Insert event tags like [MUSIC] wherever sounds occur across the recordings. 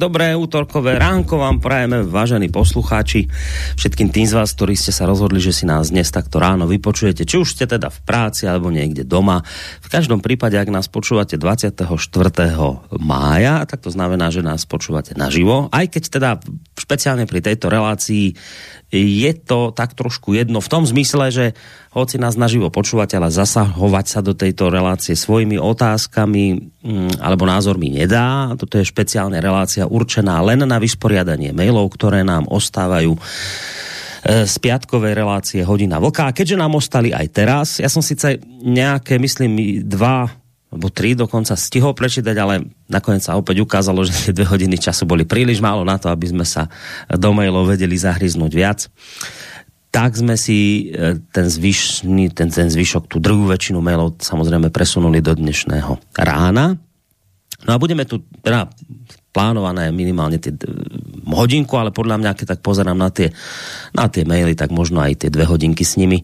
dobré útorkové ránko vám prajeme, vážení poslucháči. Všetkým tým z vás, ktorí ste sa rozhodli, že si nás dnes takto ráno vypočujete, či už ste teda v práci alebo niekde doma. V každom prípade, ak nás počúvate 24. mája, tak to znamená, že nás počúvate naživo. Aj keď teda špeciálne pri tejto relácii je to tak trošku jedno v tom zmysle, že hoci nás naživo počúvať, ale zasahovať sa do tejto relácie svojimi otázkami mm, alebo názormi nedá. Toto je špeciálna relácia určená len na vysporiadanie mailov, ktoré nám ostávajú e, z piatkovej relácie Hodina Vlka. A keďže nám ostali aj teraz, ja som síce nejaké, myslím, dva alebo tri dokonca stihol prečítať, ale nakoniec sa opäť ukázalo, že tie dve hodiny času boli príliš málo na to, aby sme sa do mailov vedeli zahryznúť viac. Tak sme si e, ten, zvyšný, ten, ten zvyšok, tú druhú väčšinu mailov samozrejme presunuli do dnešného rána. No a budeme tu teda plánované minimálne tie hodinku, ale podľa mňa, keď tak pozerám na tie, na tie maily, tak možno aj tie dve hodinky s nimi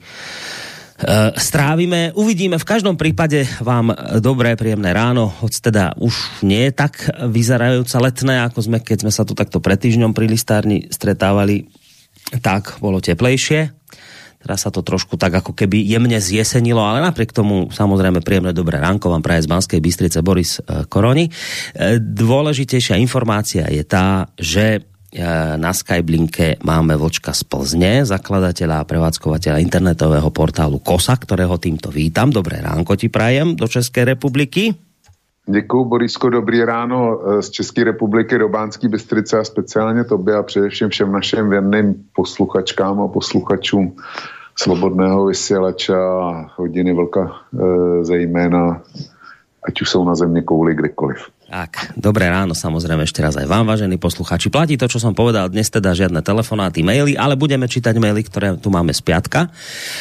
strávime. Uvidíme. V každom prípade vám dobré, príjemné ráno, hoď teda už nie je tak vyzerajúca letné, ako sme, keď sme sa tu takto pred týždňom pri listárni stretávali, tak bolo teplejšie. Teraz sa to trošku tak ako keby jemne zjesenilo, ale napriek tomu samozrejme príjemné dobré ránko vám praje z Banskej Bystrice Boris eh, Koroni. Eh, dôležitejšia informácia je tá, že na Skyblinke máme Vočka z Plzne, zakladateľa a prevádzkovateľa internetového portálu KOSA, ktorého týmto vítam. Dobré ránko ti prajem do Českej republiky. Děkuji, Borisko, dobrý ráno e, z České republiky do Bánské Bystrice a speciálně tobě a především všem našim věrným posluchačkám a posluchačům Slobodného a hodiny vlka e, zejména, ať už jsou na země kouli kdekoliv. Tak, dobré ráno samozrejme ešte raz aj vám, vážení posluchači. Platí to, čo som povedal, dnes teda žiadne telefonáty, maily, ale budeme čítať maily, ktoré tu máme z piatka.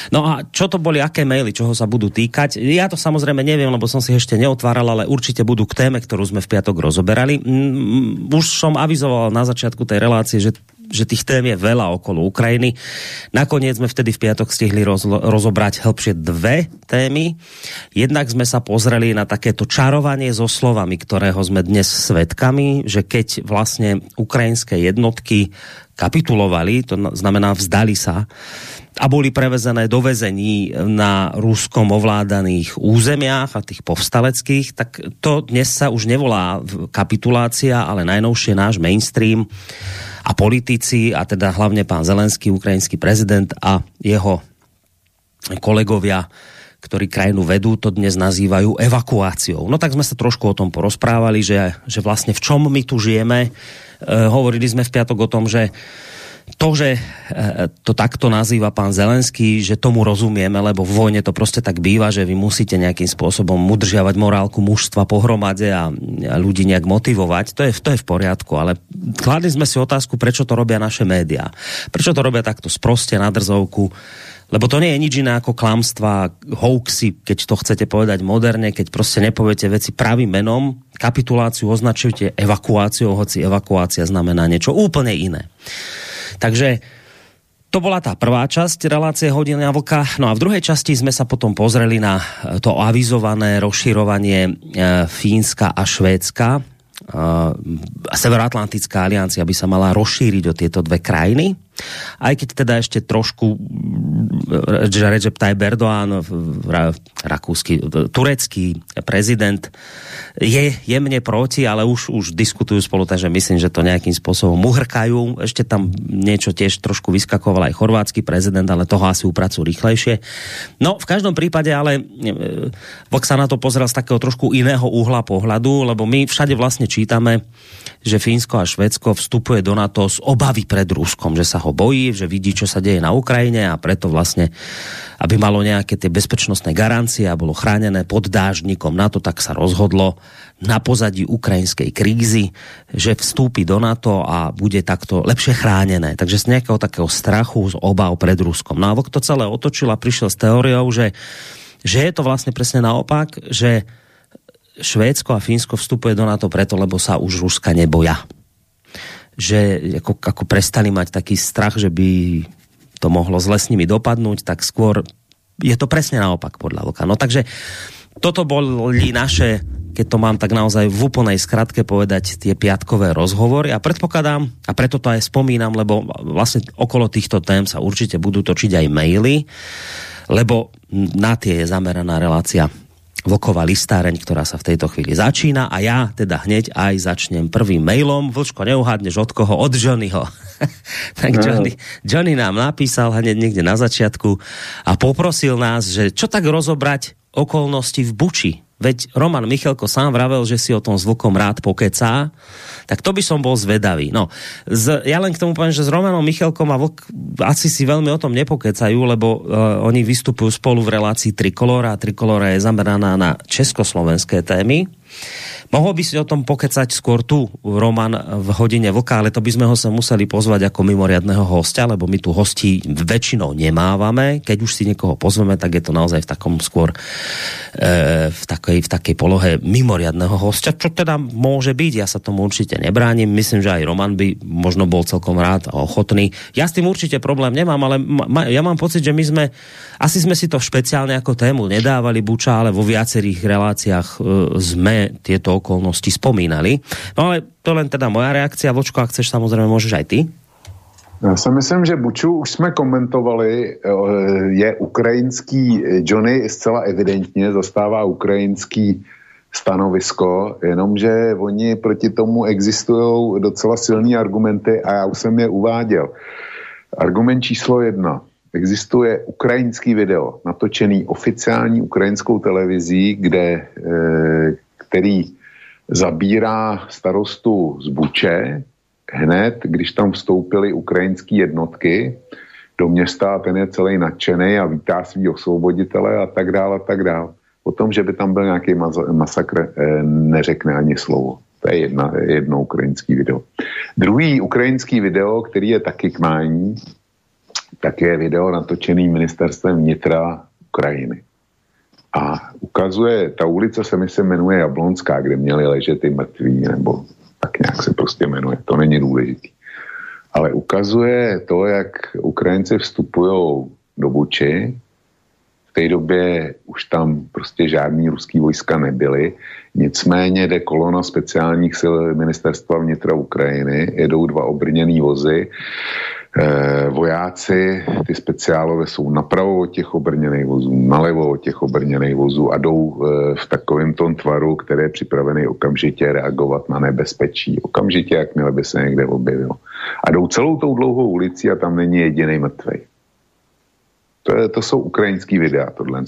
No a čo to boli, aké maily, čoho sa budú týkať? Ja to samozrejme neviem, lebo som si ešte neotváral, ale určite budú k téme, ktorú sme v piatok rozoberali. Mm, už som avizoval na začiatku tej relácie, že že tých tém je veľa okolo Ukrajiny. Nakoniec sme vtedy v piatok stihli roz, rozobrať hĺbšie dve témy. Jednak sme sa pozreli na takéto čarovanie so slovami, ktorého sme dnes svedkami, že keď vlastne ukrajinské jednotky kapitulovali, to znamená vzdali sa a boli prevezené do vezení na ruskom ovládaných územiach a tých povstaleckých, tak to dnes sa už nevolá kapitulácia, ale najnovšie náš mainstream a politici, a teda hlavne pán Zelenský, ukrajinský prezident a jeho kolegovia, ktorí krajinu vedú, to dnes nazývajú evakuáciou. No tak sme sa trošku o tom porozprávali, že, že vlastne v čom my tu žijeme. E, hovorili sme v piatok o tom, že to, že e, to takto nazýva pán Zelenský, že tomu rozumieme, lebo v vojne to proste tak býva, že vy musíte nejakým spôsobom udržiavať morálku mužstva pohromade a, ľudí nejak motivovať, to je, to je v poriadku, ale kladli sme si otázku, prečo to robia naše médiá. Prečo to robia takto sproste na drzovku, lebo to nie je nič iné ako klamstva, hoaxy, keď to chcete povedať moderne, keď proste nepoviete veci pravým menom, kapituláciu označujete evakuáciou, hoci evakuácia znamená niečo úplne iné. Takže to bola tá prvá časť relácie Hodina Vlka. No a v druhej časti sme sa potom pozreli na to avizované rozširovanie e, Fínska a Švédska. E, Severoatlantická aliancia by sa mala rozšíriť o tieto dve krajiny. Aj keď teda ešte trošku že Recep Tayyip Erdoğan, rakúsky, turecký prezident, je jemne proti, ale už, už diskutujú spolu, takže myslím, že to nejakým spôsobom uhrkajú. Ešte tam niečo tiež trošku vyskakoval aj chorvátsky prezident, ale toho asi upracujú rýchlejšie. No, v každom prípade, ale e, Vok sa na to pozrel z takého trošku iného uhla pohľadu, lebo my všade vlastne čítame, že Fínsko a Švedsko vstupuje do NATO z obavy pred Ruskom, že sa ho bojí, že vidí, čo sa deje na Ukrajine a preto vlastne aby malo nejaké tie bezpečnostné garancie a bolo chránené pod dážnikom NATO, tak sa rozhodlo na pozadí ukrajinskej krízy, že vstúpi do NATO a bude takto lepšie chránené. Takže z nejakého takého strachu, z obav pred Ruskom. No a to celé otočil a prišiel s teóriou, že, že je to vlastne presne naopak, že Švédsko a Fínsko vstupuje do NATO preto, lebo sa už Ruska neboja že ako, ako prestali mať taký strach, že by to mohlo zle s nimi dopadnúť, tak skôr je to presne naopak podľa Vlka. No takže toto boli naše, keď to mám tak naozaj v úplnej skratke povedať, tie piatkové rozhovory a predpokladám, a preto to aj spomínam, lebo vlastne okolo týchto tém sa určite budú točiť aj maily, lebo na tie je zameraná relácia Vlková listáreň, ktorá sa v tejto chvíli začína a ja teda hneď aj začnem prvým mailom. Vlčko, neuhádneš od koho? Od Johnnyho. [LAUGHS] tak no. Johnny, Johnny nám napísal hneď niekde na začiatku a poprosil nás, že čo tak rozobrať okolnosti v Buči. Veď Roman Michalko sám vravel, že si o tom zvukom rád pokecá tak to by som bol zvedavý. No, z, ja len k tomu poviem, že s Romanom Michalkom a Vlk asi si veľmi o tom nepokecajú, lebo uh, oni vystupujú spolu v relácii Trikolora a Trikolora je zameraná na československé témy. Mohol by si o tom pokecať skôr tu, Roman, v hodine vlka, ale to by sme ho sa museli pozvať ako mimoriadného hostia, lebo my tu hostí väčšinou nemávame. Keď už si niekoho pozveme, tak je to naozaj v takom skôr e, v, takej, v takej polohe mimoriadného hostia, čo teda môže byť. Ja sa tomu určite nebránim. Myslím, že aj Roman by možno bol celkom rád a ochotný. Ja s tým určite problém nemám, ale ma, ja mám pocit, že my sme, asi sme si to špeciálne ako tému nedávali buča, ale vo viacerých reláciách e, sme tieto okolnosti spomínali. No ale to len teda moja reakcia. Vočko, ak chceš, samozrejme, môžeš aj ty. Já si myslím, že Buču už jsme komentovali, eh, je ukrajinský, Johnny zcela evidentně zastává ukrajinský stanovisko, jenomže oni proti tomu existují docela silné argumenty a já už jsem je uváděl. Argument číslo jedna. Existuje ukrajinský video, natočený oficiální ukrajinskou televizí, kde, eh, který zabírá starostu z Buče hned, když tam vstoupily ukrajinské jednotky do města a ten je celý nadšený a vítá svý osvoboditele a tak dále a tak dále. O tom, že by tam byl nějaký masakr, eh, neřekne ani slovo. To je jedna, jedno ukrajinský video. Druhý ukrajinský video, který je taky k mání, tak je video natočený ministerstvem vnitra Ukrajiny. A ukazuje, ta ulice se mi se jmenuje Jablonská, kde měli ležet ty mrtví, nebo tak nějak se prostě jmenuje, to není důležitý. Ale ukazuje to, jak Ukrajinci vstupují do Buči, v té době už tam prostě žádný ruský vojska nebyly, nicméně jde kolona speciálních sil ministerstva vnitra Ukrajiny, jedou dva obrněný vozy, vojáci, ty speciálové jsou napravo od těch obrněných vozů, nalevo od těch obrněných vozů a jdou eh, v takovém tom tvaru, který je připravený okamžitě reagovat na nebezpečí. Okamžitě, jakmile by se někde objevil. A jdou celou tou dlouhou ulici a tam není jediný mrtvej. To, je, to jsou ukrajinský videa, tohle.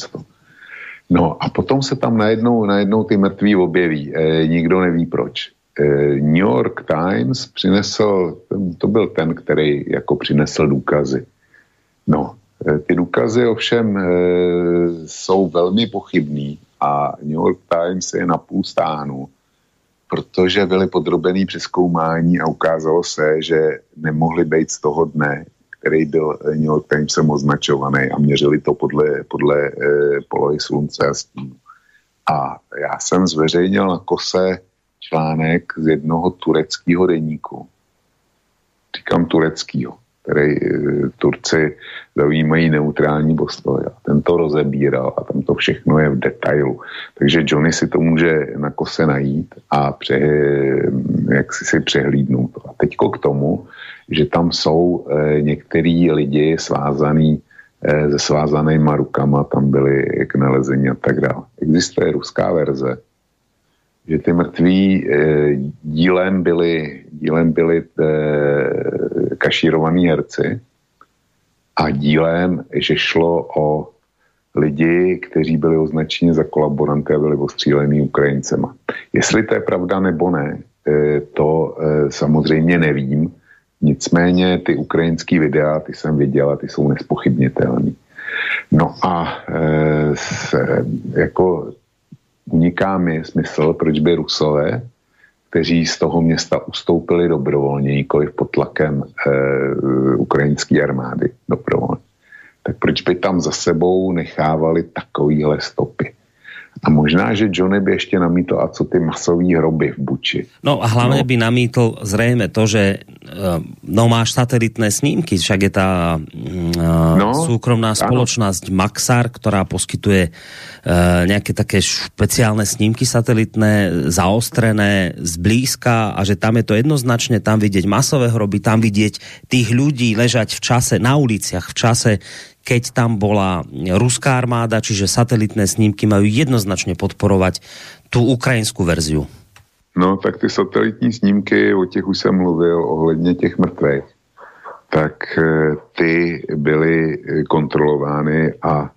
No a potom se tam najednou, najednou ty mrtví objeví. E, nikdo neví proč. Eh, New York Times přinesl, to byl ten, který jako přinesl důkazy. No, eh, ty důkazy ovšem eh, jsou velmi pochybný a New York Times je na půl stánu, protože byly podrobený přeskoumání a ukázalo se, že nemohli být z toho dne, který byl New York Timesem označovaný a měřili to podle, podle polohy slunce a stínu. A já jsem zveřejnil na kose článek z jednoho tureckého deníku. Říkám tureckého, který e, Turci zaujímají neutrální postoj. A ten to rozebíral a tam to všechno je v detailu. Takže Johnny si to může na kose najít a pře, jak si si přehlídnout. A teďko k tomu, že tam jsou e, některý lidi svázaný e, se svázanýma rukama, tam byli k nalezení a tak dále. Existuje ruská verze, že ty mrtví eh, dílem byli, dílem byli eh, kašírovaní herci a dílem, že šlo o lidi, kteří byli označeni za kolaboranty a byli ostřílení Ukrajincema. Jestli to je pravda nebo ne, eh, to eh, samozřejmě nevím. Nicméně ty ukrajinský videa, ty jsem viděl a ty jsou nespochybnitelné. No a e, se, jako uniká mi smysl, proč by Rusové, kteří z toho města ustoupili dobrovolně, nikoli pod tlakem e, ukrajinské armády dobrovolně, tak proč by tam za sebou nechávali takovýhle stopy? A možná, že Johnny by ještě namítl, a co ty masové hroby v Buči. No a hlavně no. by namítl zřejmě to, že eh, no máš satelitné snímky, však je ta uh, no, súkromná spoločnosť Maxar, ktorá poskytuje uh, nejaké také špeciálne snímky satelitné, zaostrené zblízka a že tam je to jednoznačne, tam vidieť masové hroby, tam vidieť tých ľudí ležať v čase na uliciach, v čase, keď tam bola ruská armáda, čiže satelitné snímky majú jednoznačně podporovat tu ukrajinskou verziu. No, tak ty satelitní snímky, o těch už jsem mluvil, ohledně těch mrtvých, tak eh, ty byly eh, kontrolovány a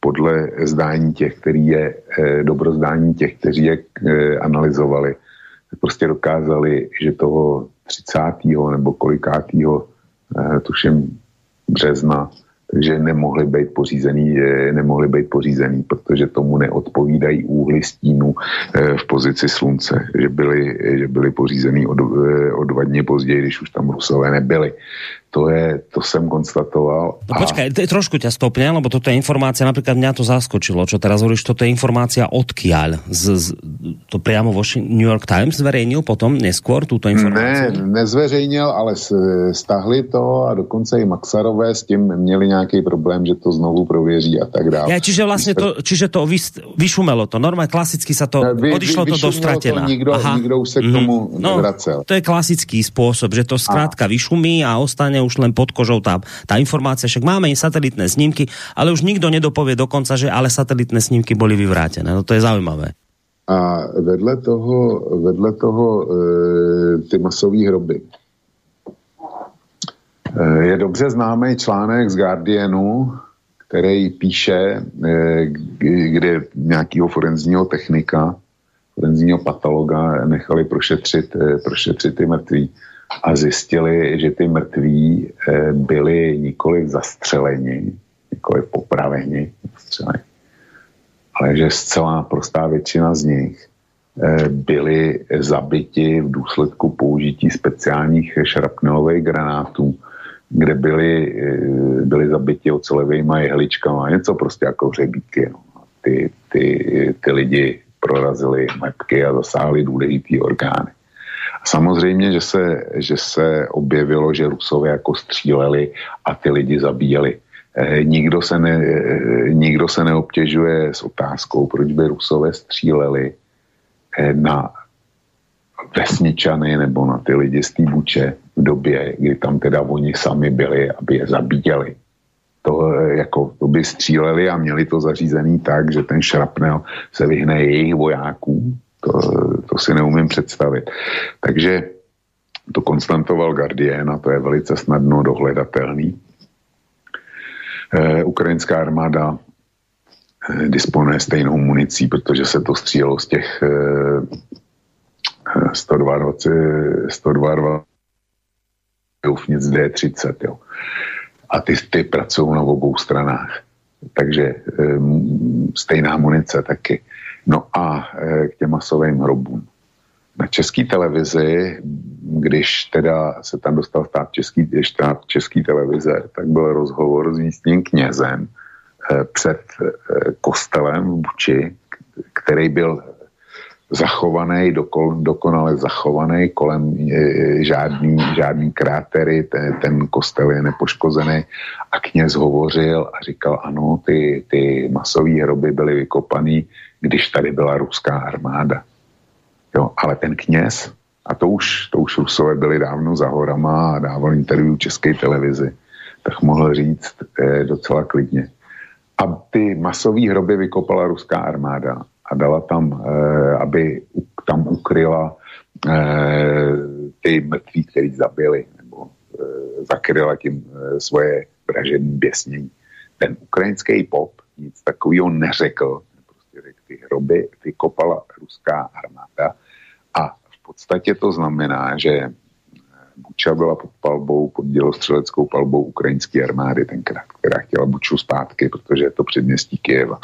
podle zdání těch, který je, eh, dobrozdání těch, kteří je analyzovali, prostě dokázali, že toho 30. nebo kolikátého, tuším, března, takže nemohli být pořízený, nemohli být pořízený, protože tomu neodpovídají úhly stínu eh, v pozici slunce, že byly, že byly pořízený o, eh, o dva dny později, když už tam Rusové nebyli. To, je, to jsem konstatoval. No, a... Počkaj, trošku ťa stopne, lebo toto je informácia, napríklad mňa to zaskočilo, čo teraz hovoríš, toto je informácia odkiaľ? Z, z, to priamo vo New York Times zverejnil potom neskôr túto informáciu? Ne, nezverejnil, ale stahli to a dokonce i Maxarové s tím měli nějaký problém, že to znovu prověří a tak dále. Ja, čiže vlastne to, čiže to vy, vyšumelo to, normálne klasicky sa to, vy, odišlo vy, to do stratená. To nikdo, Aha. nikdo už se k tomu mm-hmm. no, nevracel. To je klasický spôsob, že to zkrátka vyšumí a ostane ostane už len pod kožou tá, tá informácia. Však máme satelitné snímky, ale už nikto nedopovie dokonca, že ale satelitné snímky boli vyvrátené. No to je zaujímavé. A vedle toho, vedle toho e, ty masové hroby. E, je dobře známý článek z Guardianu, který píše, e, kde nějakého forenzního technika, forenzního patologa nechali prošetřit, e, prošetřit ty mrtví a zjistili, že ty mrtví eh, byli nikoli zastřeleni, nikoli popraveni, zastřeleni, ale že zcela prostá většina z nich eh, byli zabiti v důsledku použití speciálních šrapnelových granátů, kde byli, eh, byli zabiti ocelovými jehličkama, něco prostě jako hřebíky. No. Ty, ty, ty lidi prorazili metky a zasáhli důležitý orgány. Samozřejmě, že se, že se objevilo, že Rusové jako stříleli a ty lidi zabíjeli. E, nikdo, se ne, e, nikdo se neobtěžuje s otázkou, proč by Rusové stříleli e, na vesničany nebo na ty lidi z té buče v době, kdy tam teda oni sami byli, aby je zabíjeli. To, jako, to by stříleli a měli to zařízený tak, že ten šrapnel se vyhne jejich vojákům to, to si neumím představit. Takže to konstantoval Guardian a to je velice snadno dohledatelný. Eh, ukrajinská armáda eh, disponuje stejnou municí, protože se to střílelo z těch eh, 122, 122 doufnic D30. Jo. A ty, ty pracují na obou stranách. Takže eh, stejná munice taky. No a e, k těm masovým hrobům. Na české televizi, když teda se tam dostal stát český, štát český televize, tak byl rozhovor s místním knězem e, před e, kostelem v Buči, který byl zachovaný, dokol, dokonale zachovaný, kolem e, žádný, žádný krátery, ten, ten kostel je nepoškozený a kněz hovořil a říkal, ano, ty, ty masové hroby byly vykopaný když tady byla ruská armáda. Jo, ale ten kněz, a to už, to už Rusové byli dávno za horama a dával interview české televizi, tak mohl říct eh, docela klidně. A ty masové hroby vykopala ruská armáda a dala tam, eh, aby tam ukryla eh, ty mrtví, který zabili, nebo eh, zakryla tím eh, svoje vražední běsnění. Ten ukrajinský pop nic takového neřekl, ty hroby vykopala ruská armáda a v podstatě to znamená, že Buča byla pod palbou, pod dělostřeleckou palbou ukrajinské armády tenkrát, která chtěla Buču zpátky, protože je to předměstí Kijeva.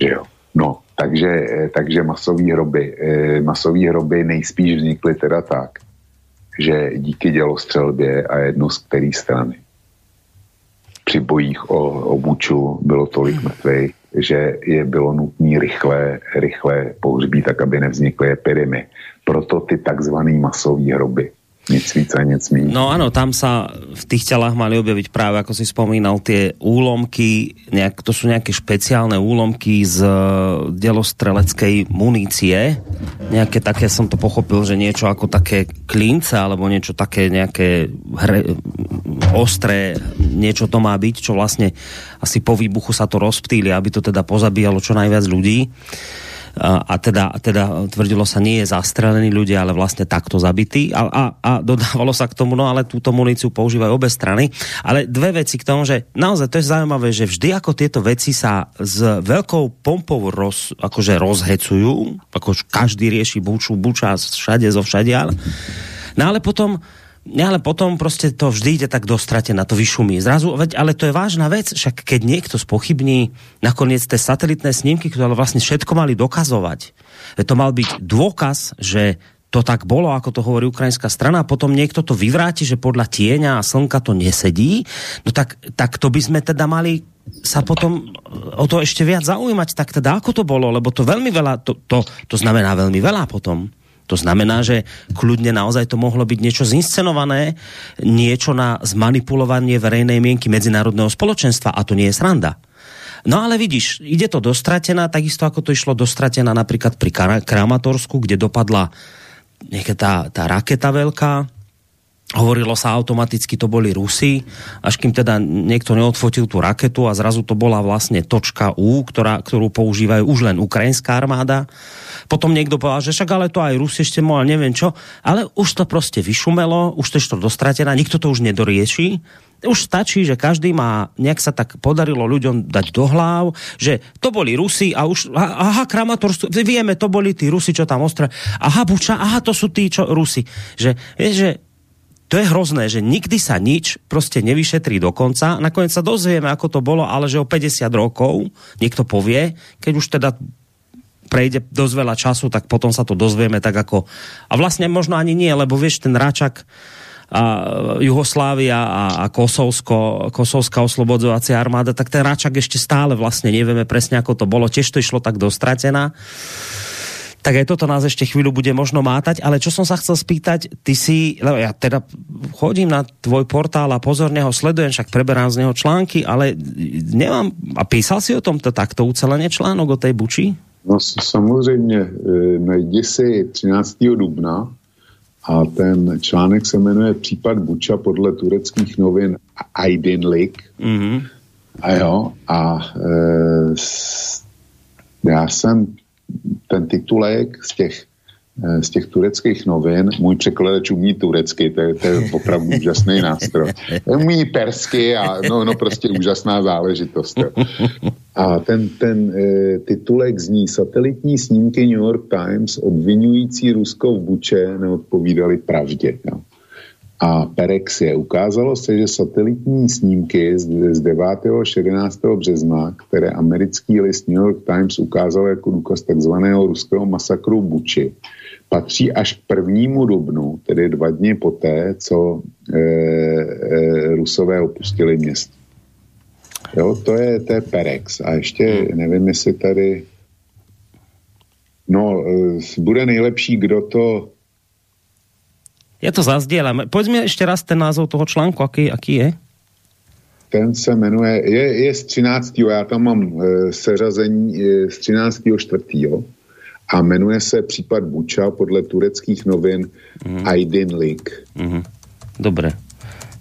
Že jo. No, takže, takže masové hroby, masové hroby nejspíš vznikly teda tak, že díky dělostřelbě a jedno z které strany při bojích o, o Buču bylo tolik mrtvých, že je bylo nutné rychle, rychle pohřbít, tak aby nevznikly epidemie. Proto ty takzvané masové hroby nic víc a nic míň. No áno, tam sa v tých telách mali objaviť práve, ako si spomínal, tie úlomky, nejak, to sú nejaké špeciálne úlomky z uh, delostreleckej munície. Nejaké také, som to pochopil, že niečo ako také klince, alebo niečo také nejaké hre, ostré, niečo to má byť, čo vlastne asi po výbuchu sa to rozptýli, aby to teda pozabíjalo čo najviac ľudí a teda, teda tvrdilo sa, nie je zastrelení ľudia, ale vlastne takto zabití a, a, a dodávalo sa k tomu, no ale túto muníciu používajú obe strany. Ale dve veci k tomu, že naozaj to je zaujímavé, že vždy ako tieto veci sa s veľkou pompou roz, akože rozhecujú, ako každý rieši buču, buča všade zo všadiaľ. No ale potom ale potom prostě to vždy ide tak na to vyšumí. Zrazu, veď, ale to je vážna vec, však keď niekto spochybní nakoniec tie satelitné snímky, ktoré vlastne všetko mali dokazovať, to mal byť dôkaz, že to tak bolo, ako to hovorí ukrajinská strana, a potom niekto to vyvráti, že podľa tieňa a slnka to nesedí, no tak, tak to by sme teda mali sa potom o to ešte viac zaujímať, tak teda ako to bolo, lebo to veľmi veľa, to, to, to znamená veľmi veľa potom. To znamená, že kľudne naozaj to mohlo byť niečo zinscenované, niečo na zmanipulovanie verejnej mienky medzinárodného spoločenstva a to nie je sranda. No ale vidíš, ide to dostratená, takisto ako to išlo dostratená napríklad pri Kramatorsku, kde dopadla nejaká tá, tá raketa veľká, hovorilo sa automaticky, to boli Rusy, až kým teda niekto neodfotil tú raketu a zrazu to bola vlastne točka U, ktorá, ktorú používajú už len ukrajinská armáda. Potom niekto povedal, že však ale to aj Rusi ešte mohol, neviem čo, ale už to prostě vyšumelo, už to je to dostratená, nikto to už nedorieši. Už stačí, že každý má, nejak sa tak podarilo ľuďom dať do hlav, že to boli Rusi a už, aha, Kramatorstvo, vieme, to boli tí Rusi, čo tam ostra, aha, Buča, aha, to sú tí, čo Rusi. Že, vieš, že to je hrozné, že nikdy sa nič prostě nevyšetrí do konca. Nakoniec sa dozvieme, ako to bolo, ale že o 50 rokov niekto povie, keď už teda prejde dosť veľa času, tak potom sa to dozvieme tak ako... A vlastne možno ani nie, lebo vieš, ten Račak a Juhoslávia a, a Kosovsko, Kosovská oslobodzovacia armáda, tak ten Račak ešte stále vlastne nevieme presne, ako to bolo. Tiež to išlo tak dostratená tak aj toto nás ešte chvíľu bude možno mátať, ale čo som sa chcel spýtať, ty si, lebo ja teda chodím na tvoj portál a pozorne ho sledujem, však preberám z neho články, ale nemám, a písal si o tomto takto uceleně článok o tej Buči? No samozřejmě, najdi si 13. dubna a ten článek se jmenuje Případ Buča podle tureckých novin Aydinlik. Mm-hmm. A jo, a e, já jsem ten titulek z těch, eh, z těch tureckých novin, můj překladač umí turecky, to je, to je opravdu úžasný nástroj. Umí persky a no, no prostě úžasná záležitost. A ten, ten e, titulek zní satelitní snímky New York Times obvinující Rusko v Buče neodpovídali pravdě. Jo a Perexie. Ukázalo se, že satelitní snímky z 9. až 11. března, které americký list New York Times ukázal jako důkaz takzvaného ruského masakru Buči, patří až k prvnímu dubnu, tedy dva dny poté, co e, e, Rusové opustili město. Jo, to je, to je Perex. A ještě nevím, jestli tady... No, e, bude nejlepší, kdo to ja to zazdielam. Poďme ešte raz ten názov toho článku, aký, aký je? Ten se jmenuje, je, je z 13. já tam mám e, seřazení e, z 13. 4. a jmenuje se případ Buča podle tureckých novin mm. Aydin Lik. Mm. Dobre.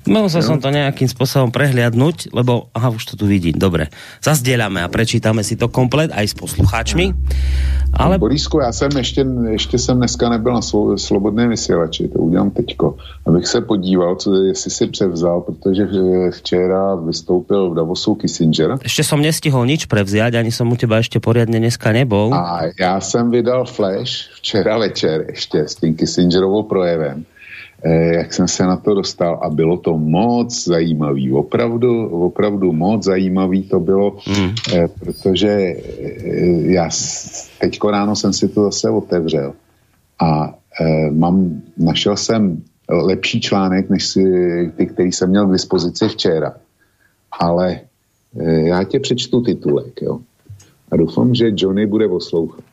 Musel no. som to nejakým spôsobom prehliadnúť, lebo aha, už to tu vidím. Dobre. Zazdielame a prečítame si to komplet aj s poslucháčmi. Ale... Borisku, já jsem ještě, ještě jsem dneska nebyl na slobodné vysílači, to udělám teďko, abych se podíval, co, jestli si převzal, protože včera vystoupil v Davosu Kissinger. Ještě jsem nestihol nič prevziať, ani jsem u teba ještě poriadně dneska nebol. A já jsem vydal flash včera večer ještě s tím Kissingerovou projevem eh, jak jsem se na to dostal a bylo to moc zajímavý, opravdu, opravdu moc zajímavý to bylo, mm. eh, protože eh, já teďko ráno jsem si to zase otevřel a eh, mám, našel jsem lepší článek, než si, ty, který jsem měl k dispozici včera. Ale eh, já tě přečtu titulek, jo. A doufám, že Johnny bude poslouchat.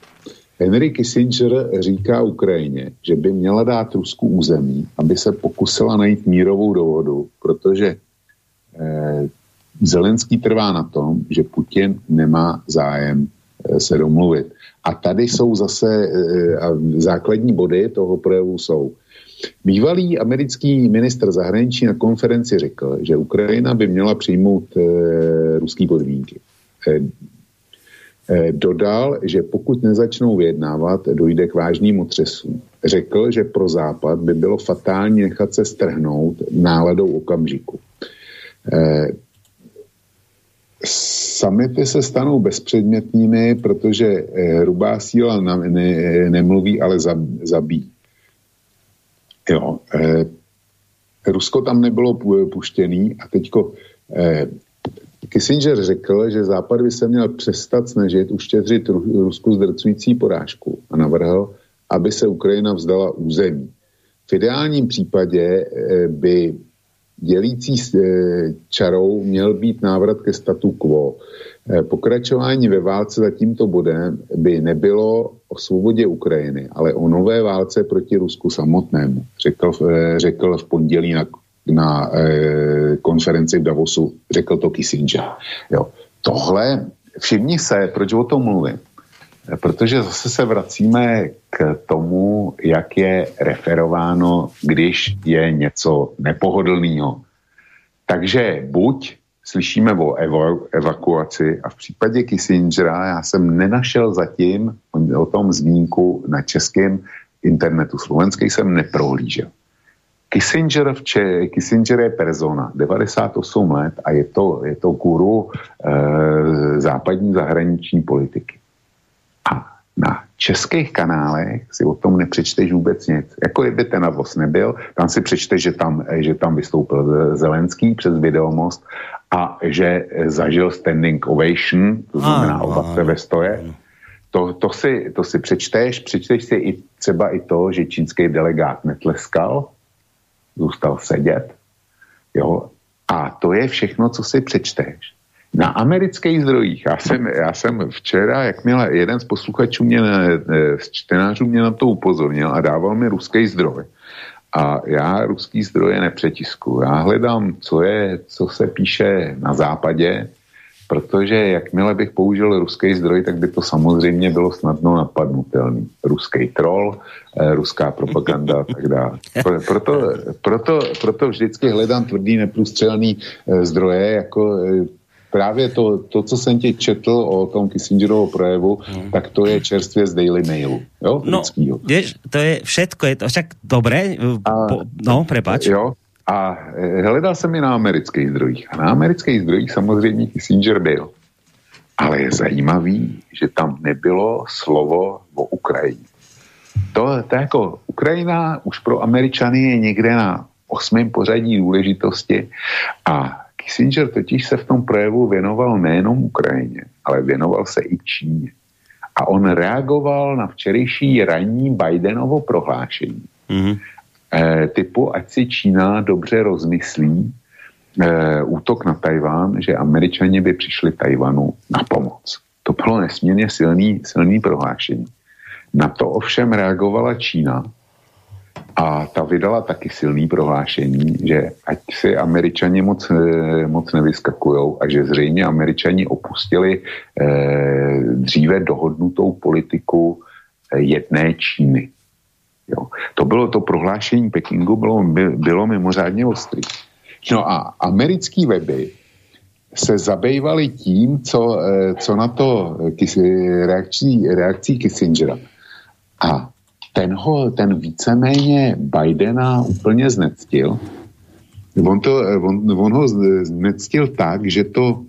Henry Kissinger říká Ukrajině, že by měla dát Rusku území, aby se pokusila najít mírovou dohodu, protože eh, Zelenský trvá na tom, že Putin nemá zájem eh, se domluvit. A tady jsou zase eh, základní body toho projevu jsou. Bývalý americký ministr zahraničí na konferenci řekl, že Ukrajina by měla přijmout e, ruský podmínky. E, e, dodal, že pokud nezačnou vyjednávat, dojde k vážným otřesům. Řekl, že pro Západ by bylo fatální nechat se strhnout náladou okamžiku. E, Samity se stanou bezpředmětnými, protože hrubá síla ne, nemluví, ale zabíjí. Jo, eh, Rusko tam nebylo puštěný a teďko eh, Kissinger řekl, že Západ by se měl přestat snažit uštědřit Rusku zdrcující porážku a navrhl, aby se Ukrajina vzdala území. V ideálním případě eh, by dělící eh, čarou měl být návrat ke statu quo. Eh, pokračování ve válce za tímto bodem by nebylo o svobodě Ukrajiny, ale o nové válce proti Rusku samotnému, řekl, řekl v pondělí na, na eh, konferenci v Davosu, řekl to Kissinger. Jo. Tohle, všimni se, proč o tom mluvím. Protože zase se vracíme k tomu, jak je referováno, když je něco nepohodlného. Takže buď slyšíme o evakuaci a v případě Kissingera já jsem nenašel zatím o tom zmínku na českém internetu. Slovenský jsem neprohlížel. Kissinger, v Če- Kissinger je persona, 98 let a je to, je to guru e, západní zahraniční politiky. A na českých kanálech si o tom nepřečteš vůbec nic. Jako kdyby ten Avos nebyl, tam si přečteš, že tam, že tam vystoupil Zelenský přes videomost a že zažil standing ovation, to znamená ovace ve stoje. To, to, si, to si přečteš, přečteš si i třeba i to, že čínský delegát netleskal, zůstal sedět, jo, a to je všechno, co si přečteš. Na amerických zdrojích, já jsem, já jsem včera, jakmile jeden z posluchačů mě, z čtenářů mě na to upozornil a dával mi ruský zdroj, a já ruský zdroje nepřetisku. Já hledám, co je, co se píše na západě, protože jakmile bych použil ruský zdroj, tak by to samozřejmě bylo snadno napadnutelný. Ruský troll, eh, ruská propaganda a tak dále. Proto, proto, proto vždycky hledám tvrdý neprůstřelný eh, zdroje, jako eh, právě to, to, co jsem ti četl o tom Kissingerovo projevu, hmm. tak to je čerstvě z Daily Mailu. Jo? No, vieš, to je všetko, je to však dobré. A, po, no, prepač. Jo, a e, hledal jsem je na amerických zdrojích. A na amerických zdrojích samozřejmě Kissinger byl. Ale je zajímavý, že tam nebylo slovo o Ukrajině. To, to jako Ukrajina už pro Američany je někde na osmém pořadí důležitosti a Kissinger totiž se v tom projevu věnoval nejenom Ukrajině, ale věnoval se i Číně. A on reagoval na včerejší ranní Bidenovo prohlášení. Mm-hmm. E, typu, ať si Čína dobře rozmyslí e, útok na Tajván, že američani by přišli Tajvanu na pomoc. To bylo nesmírně silný, silný prohlášení. Na to ovšem reagovala Čína a ta vydala taky silný prohlášení, že ať si američani moc, eh, moc nevyskakujou a že zřejmě američani opustili eh, dříve dohodnutou politiku eh, jedné Číny. Jo. To bylo to prohlášení Pekingu, bylo, bylo mimořádně ostrý. No a americký weby se zabývali tím, co, eh, co na to reakcí, reakcí Kissingera. A ten, ho, ten víceméně Bidena úplně znectil. On, to, on, on ho znectil tak, že to,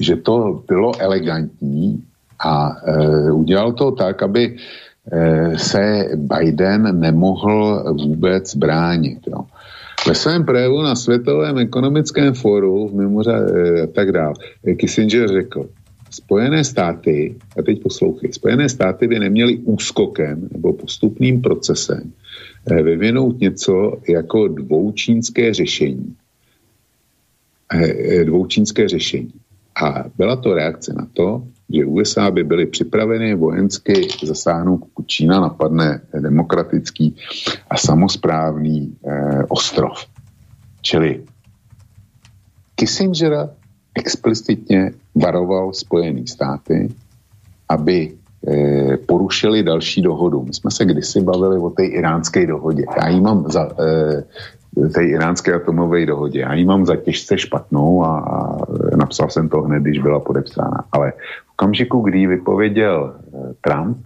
že to bylo elegantní a e, udělal to tak, aby se Biden nemohl vůbec bránit. Jo. Ve svém projevu na Světovém ekonomickém fóru v mimoře a tak dále Kissinger řekl, Spojené státy, a teď poslouchej, Spojené státy by neměly úskokem nebo postupným procesem vyvinout něco jako dvoučínské řešení. Dvoučínské řešení. A byla to reakce na to, že USA by byly připraveny vojensky zasáhnout, pokud Čína napadne demokratický a samozprávný eh, ostrov. Čili Kissinger explicitně varoval Spojené státy, aby eh, porušili další dohodu. My jsme se kdysi bavili o té iránské dohodě. Já ji mám za, eh, té iránské atomové dohodě. Já ji mám za těžce špatnou a, a napsal jsem to hned, když byla podepsána. Ale v okamžiku, kdy vypověděl eh, Trump,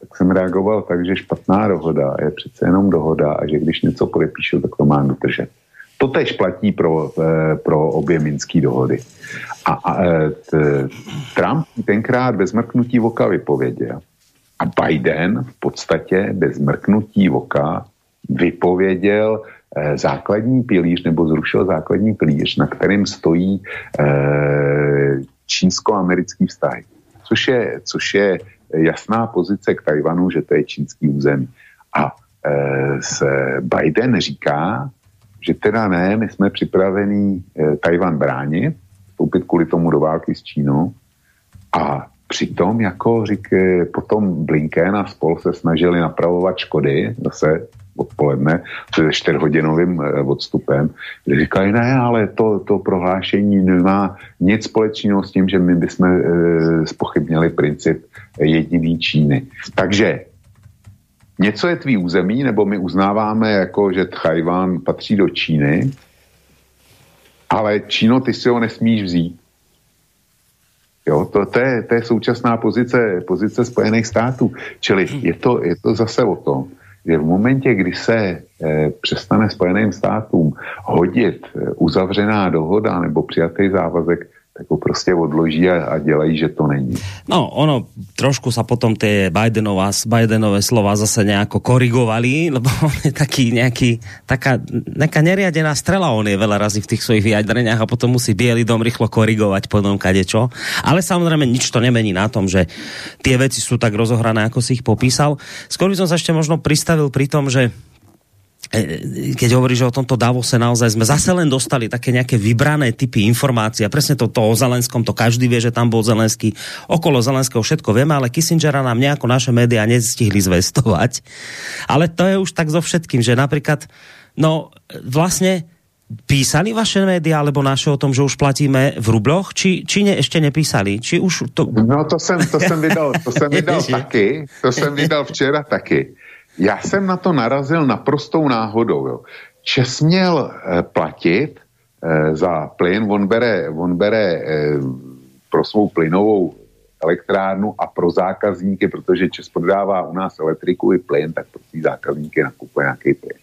tak jsem reagoval tak, že špatná dohoda je přece jenom dohoda a že když něco podepíšu, tak to mám dodržet. To tež platí pro, eh, pro obě minské dohody. A, a eh, t, Trump tenkrát bez mrknutí voka vypověděl. A Biden v podstatě bez mrknutí voka vypověděl základní pilíř nebo zrušil základní pilíř, na kterým stojí eh, čínsko-americký vztah. Což je, což je jasná pozice k Tajvanu, že to je čínský území. A se Biden říká, že teda ne, my jsme připravení Tajvan bránit, vstoupit kvůli tomu do války s Čínou a přitom, jako řík, potom Blinken a spol se snažili napravovat škody, zase odpoledne se čtyřhodinovým eh, odstupem, kde říkali, ne, ale to, to prohlášení nemá nic společného s tím, že my bychom e, spochybnili princip jediný Číny. Takže něco je tvý území, nebo my uznáváme, jako, že Tchajván patří do Číny, ale Číno, ty si ho nesmíš vzít. Jo, to, to, je, to je současná pozice, pozice Spojených států. Čili je to, je to zase o tom, že v momentě, kdy se e, přestane Spojeným státům hodit e, uzavřená dohoda nebo přijatý závazek, tak ho prostě odloží a, a dělají, že to není. No, ono trošku sa potom tie Bidenová, Bidenové slova zase nejako korigovali, lebo [LAUGHS] on je taký nejaký, taká nejaká neriadená strela, on je veľa razy v tých svojich vyjadreniach a potom musí Bielý dom rýchlo korigovať potom kadečo. Ale samozrejme nič to nemení na tom, že tie veci sú tak rozohrané, ako si ich popísal. Skôr by som sa ešte možno pristavil pri tom, že keď hovoríš o tomto Davose, naozaj sme zase len dostali také nejaké vybrané typy informácií. A presne to, to o Zelenskom, to každý vie, že tam bol Zelenský. Okolo Zelenského všetko vieme, ale Kissingera nám nejako naše médiá nestihli zvestovať. Ale to je už tak so všetkým, že napríklad, no vlastne písali vaše média alebo naše o tom, že už platíme v rubloch, či, či ne, ešte nepísali? Či už to... No to jsem, to jsem vydal, to jsem [LAUGHS] vydal taky, to jsem vydal včera taky já jsem na to narazil naprostou náhodou. Jo. Čes měl eh, platit eh, za plyn, on bere, on bere eh, pro svou plynovou elektrárnu a pro zákazníky, protože Čes prodává u nás elektriku i plyn, tak pro ty zákazníky nakupuje nějaký plyn.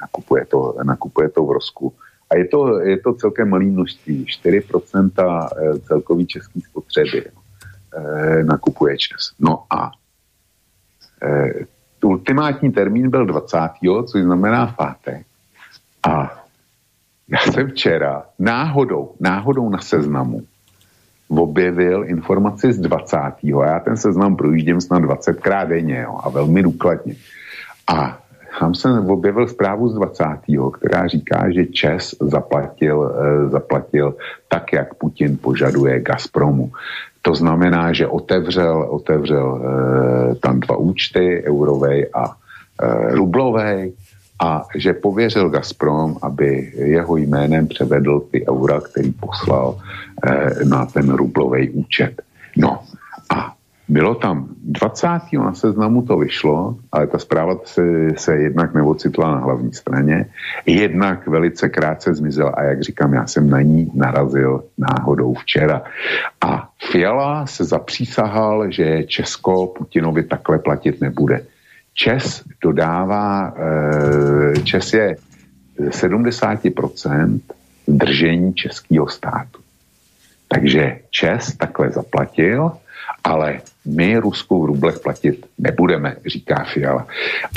Nakupuje to, nakupuje to v Rosku. A je to, je to celkem malé množství, 4% celkový český spotřeby nakupuje Čes. No a ultimátní termín byl 20. což znamená pátek. A já jsem včera náhodou, náhodou na seznamu objevil informaci z 20. A já ten seznam projíždím snad 20krát denně jo, a velmi důkladně. A tam jsem objevil zprávu z 20. která říká, že Čes zaplatil, eh, zaplatil tak, jak Putin požaduje Gazpromu. To znamená, že otevřel, otevřel e, tam dva účty, eurovej a e, rublovej, a že pověřil Gazprom, aby jeho jménem převedl ty eura, který poslal e, na ten rublový účet. No a bylo tam 20. na seznamu to vyšlo, ale ta zpráva se, se jednak neocitla na hlavní straně, jednak velice krátce zmizela a jak říkám, já jsem na ní narazil náhodou včera. A Fiala se zapřísahal, že Česko Putinovi takhle platit nebude. Čes dodává, eh, Čes je 70% držení českého státu. Takže Čes takhle zaplatil Ale my Rusku v rublech platit nebudeme, říká Fiala.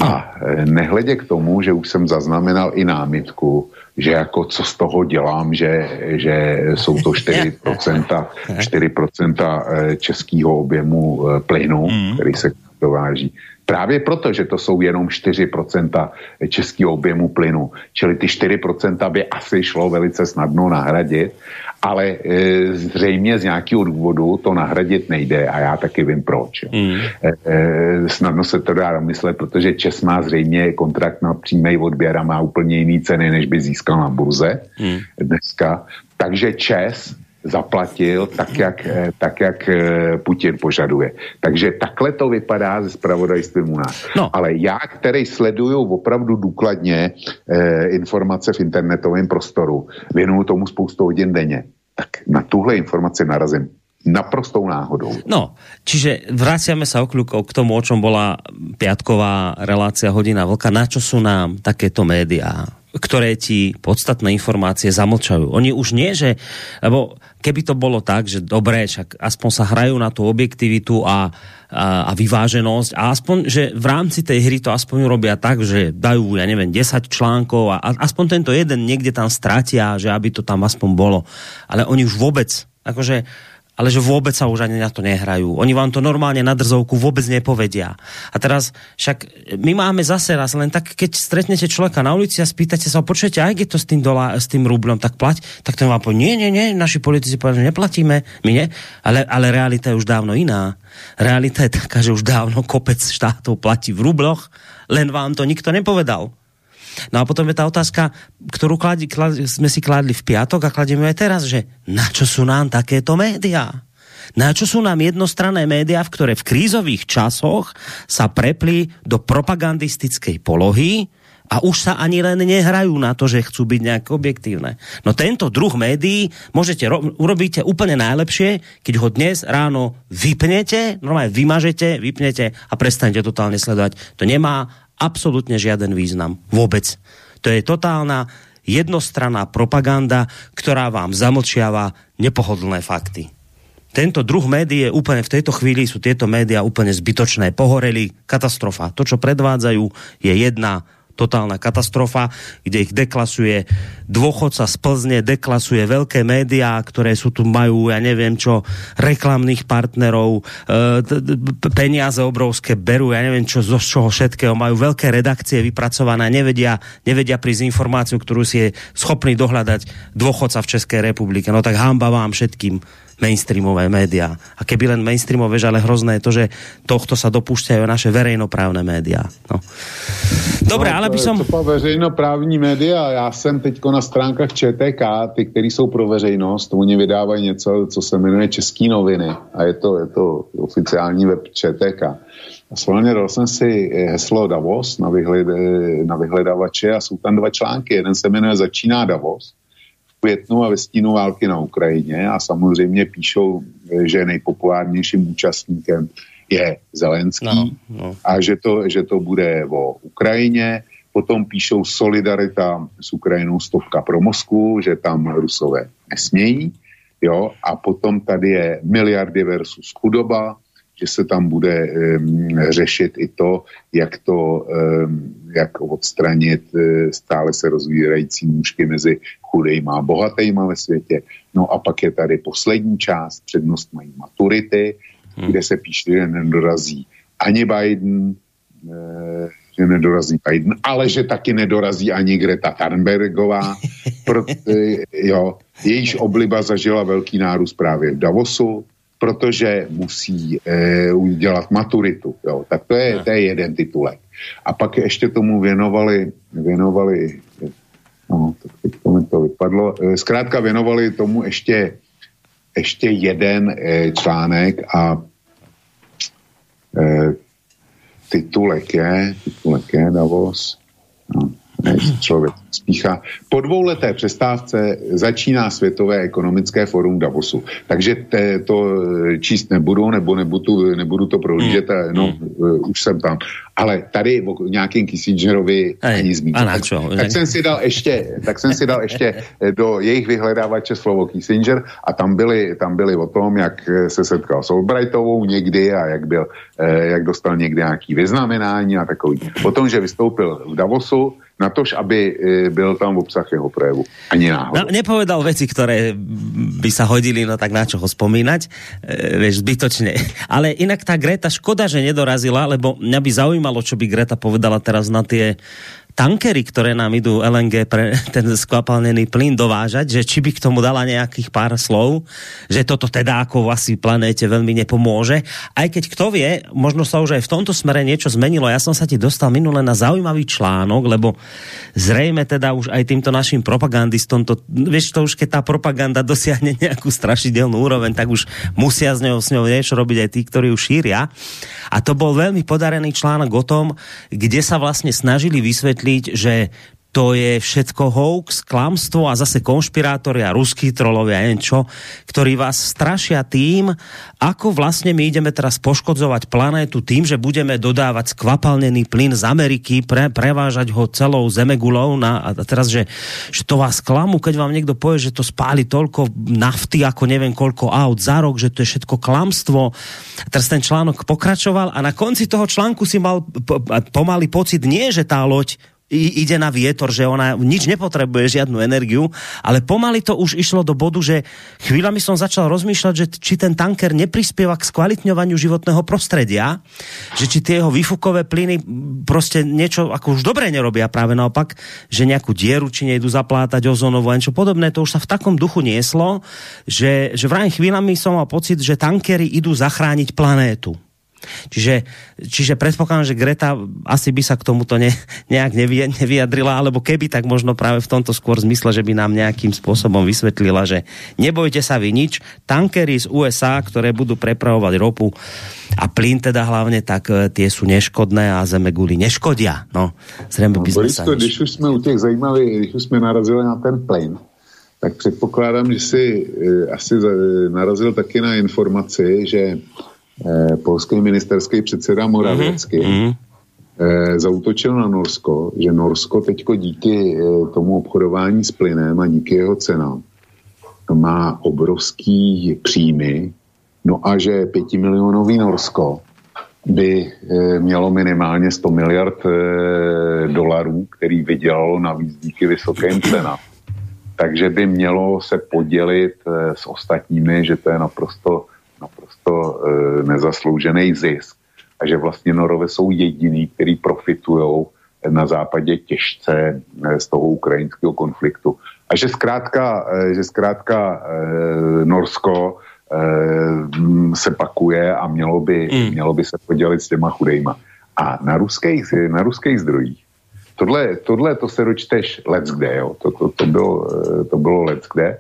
A e, nehledě k tomu, že už jsem zaznamenal i námitku, že jako co z toho dělám, že, že jsou to 4%, 4% e, českého objemu e, plynu, mm. který se dováží. Právě proto, že to jsou jenom 4% českého objemu plynu. Čili ty 4% by asi šlo velice snadno nahradit, ale e, zřejmě z nějakého důvodu to nahradit nejde a já taky vím proč. Mm. E, e, snadno se to dá myslet, protože Čes má zřejmě kontrakt na přímý odběr a má úplně jiný ceny, než by získal na burze mm. dneska. Takže Čes zaplatil tak, jak, eh, tak, jak eh, Putin požaduje. Takže takhle to vypadá ze spravodajstvím u nás. No. Ale já, který sleduju opravdu důkladně eh, informace v internetovém prostoru, věnuju tomu spoustu hodin denně, tak na tuhle informaci narazím naprostou náhodou. No, čiže vraciame sa okľukov k tomu, o čom bola piatková relácia Hodina Vlka. Na čo sú nám takéto médiá? Ktoré ti podstatné informácie zamlčajú. Oni už nie, že... Lebo keby to bolo tak, že dobré, však aspoň sa hrajú na tú objektivitu a, a, a vyváženosť a aspoň, že v rámci tej hry to aspoň robia tak, že dajú, ja neviem, 10 článkov a, a aspoň tento jeden niekde tam stratia, že aby to tam aspoň bolo. Ale oni už vôbec, akože ale že vôbec sa už ani na to nehrajú. Oni vám to normálne na drzovku vôbec nepovedia. A teraz však my máme zase raz, len tak, keď stretnete človeka na ulici a spýtate sa, počujete, aj keď to s tým, dola, s tým rublom tak plať, tak ten vám povie, nie, nie, nie, naši politici povedali, že neplatíme, my nie, ale, ale realita je už dávno iná. Realita je taká, že už dávno kopec štátov platí v rubloch, len vám to nikto nepovedal. No a potom je tá otázka, ktorú kladi, kladi, sme si kladli v piatok a kladieme aj teraz, že na čo sú nám takéto médiá? Na čo sú nám jednostranné médiá, v ktoré v krízových časoch sa prepli do propagandistickej polohy, a už sa ani len nehrajú na to, že chcú byť nejak objektívne. No tento druh médií môžete ro- urobíte úplne najlepšie, keď ho dnes ráno vypnete, normálne vymažete, vypnete a prestanete totálne sledovať. To nemá absolútne žiaden význam. Vôbec. To je totálna jednostranná propaganda, ktorá vám zamlčiava nepohodlné fakty. Tento druh médií úplne v tejto chvíli, sú tieto médiá úplne zbytočné, pohoreli, katastrofa. To, čo predvádzajú, je jedna totálna katastrofa, kde ich deklasuje dôchodca z Plzne, deklasuje veľké médiá, ktoré sú tu, majú, ja neviem čo, reklamných partnerov, e, peniaze obrovské berú, ja neviem čo, zo čoho všetkého, majú veľké redakcie vypracované, nevedia, nevedia prísť informáciu, ktorú si je schopný dohľadať dôchodca v Českej republike. No tak hamba vám všetkým mainstreamové médiá. A keby len mainstreamové, ale hrozné je to, že tohto sa dopúšťajú naše verejnoprávne médiá. No. Dobre, no, ale by som... To veřejnoprávní média, já jsem teďko na stránkách ČTK, ty, které jsou pro veřejnost, oni vydávají něco, co se jmenuje Český noviny a je to, je to oficiální web ČTK. A dal jsem si heslo Davos na, vyhled, na vyhledavače a jsou tam dva články. Jeden se jmenuje Začíná Davos květnu a ve stínu války na Ukrajině a samozřejmě píšou, že nejpopulárnějším účastníkem je Zelenský no, no. a že to, že to bude o Ukrajině. Potom píšou solidarita s Ukrajinou stopka pro Moskvu, že tam Rusové nesmějí. Jo? A potom tady je miliardy versus chudoba, že se tam bude řešit i to, jak to, jak odstranit uh, stále se rozvírající nůžky mezi chudejma a bohatejma ve světě. No a pak je tady poslední část, přednost mají maturity, hmm. kde se píše, že nedorazí ani Biden, uh, že nedorazí Biden, ale že taky nedorazí ani Greta Thunbergová, [LAUGHS] proto, jo, jejíž obliba zažila velký nárůst právě v Davosu, protože musí e, udělat maturitu. Jo. Tak to je, to je jeden titulek. A pak ještě tomu věnovali, věnovali no, tak teď to mi to vypadlo, e, zkrátka věnovali tomu ještě, ještě jeden e, článek a e, titulek je, titulek je Davos, no, člověk spíchá. Po dvouleté přestávce začíná Světové ekonomické forum Davosu. Takže te, to číst nebudu, nebo nebudu, nebudu to prohlížet, mm. no, mm. už jsem tam. Ale tady o nějakým Kissingerovi ani zmínit. Tak, tak, jsem si dal ještě, tak jsem si dal ještě do jejich vyhledávače slovo Kissinger a tam byli, tam byli o tom, jak se setkal s Albrightovou někdy a jak byl, jak dostal někdy nějaký vyznamenání a takový. O tom, že vystoupil v Davosu, na tož, aby e, byl tam obsah jeho projevu. Ani náhodou. No, nepovedal veci, ktoré by sa hodili, no tak na čo ho spomínať, e, vieš, zbytočne. Ale inak tá Greta, škoda, že nedorazila, lebo mňa by zaujímalo, čo by Greta povedala teraz na tie tankery, ktoré nám idú LNG pre ten skvapalnený plyn dovážať, že či by k tomu dala nejakých pár slov, že toto teda ako asi planéte veľmi nepomôže. Aj keď kto vie, možno sa už aj v tomto smere niečo zmenilo. Ja som sa ti dostal minule na zaujímavý článok, lebo zrejme teda už aj týmto našim propagandistom, to, vieš, to už keď tá propaganda dosiahne nejakú strašidelnú úroveň, tak už musia s ňou, s ňou niečo robiť aj tí, ktorí ju šíria. A to bol veľmi podarený článok o tom, kde sa vlastne snažili vysvetliť, vysvetliť, že to je všetko hoax, klamstvo a zase konšpirátori a ruskí trolovia, neviem čo, ktorí vás strašia tým, ako vlastne my ideme teraz poškodzovať planétu tým, že budeme dodávať skvapalnený plyn z Ameriky, pre, prevážať ho celou zemegulou na, a teraz, že, že to vás klamu, keď vám niekto povie, že to spáli toľko nafty, ako neviem koľko aut za rok, že to je všetko klamstvo. A teraz ten článok pokračoval a na konci toho článku si mal pomaly pocit, nie, že tá loď ide na vietor, že ona nič nepotrebuje, žiadnu energiu, ale pomaly to už išlo do bodu, že chvíľami som začal rozmýšľať, že či ten tanker neprispieva k skvalitňovaniu životného prostredia, že či tie jeho výfukové plyny proste niečo ako už dobre nerobia, práve naopak, že nejakú dieru či nejdu zaplátať ozonovo a niečo podobné, to už sa v takom duchu nieslo, že, že vraj chvíľami som mal pocit, že tankery idú zachrániť planétu. Čiže, čiže predpokladám, že Greta asi by sa k tomuto ne, nejak nevy, nevyjadrila, alebo keby, tak možno práve v tomto skôr zmysle, že by nám nejakým spôsobom vysvetlila, že nebojte sa vy nič, tankery z USA, ktoré budú prepravovať ropu a plyn teda hlavne, tak e, tie sú neškodné a zemeguli neškodia. No, zrejme by no, sme Borisko, sa... Když už jsme u těch zajímavých, když už jsme narazili na ten plyn, tak předpokládám, že si e, asi narazil taky na informaci, že eh, polský ministerský předseda Moravěcky mm-hmm. eh, zautočil na Norsko, že Norsko teďko díky eh, tomu obchodování s plynem a díky jeho cenám má obrovský příjmy, no a že pětimilionový Norsko by e, mělo minimálně 100 miliard e, dolarů, který vydělalo navíc díky vysokým cenám. Takže by mělo se podělit e, s ostatními, že to je naprosto naprosto e, nezasloužený zisk a že vlastně Norové jsou jediný, který profitují na západě těžce e, z toho ukrajinského konfliktu. A že zkrátka, e, že zkrátka e, Norsko e, se pakuje a mělo by, mm. mělo by se podělit s těma chudejma. A na ruských, na ruských zdrojích Tohle, tohle to se dočteš let's kde, jo. To, to, to, bylo, to bylo let's kde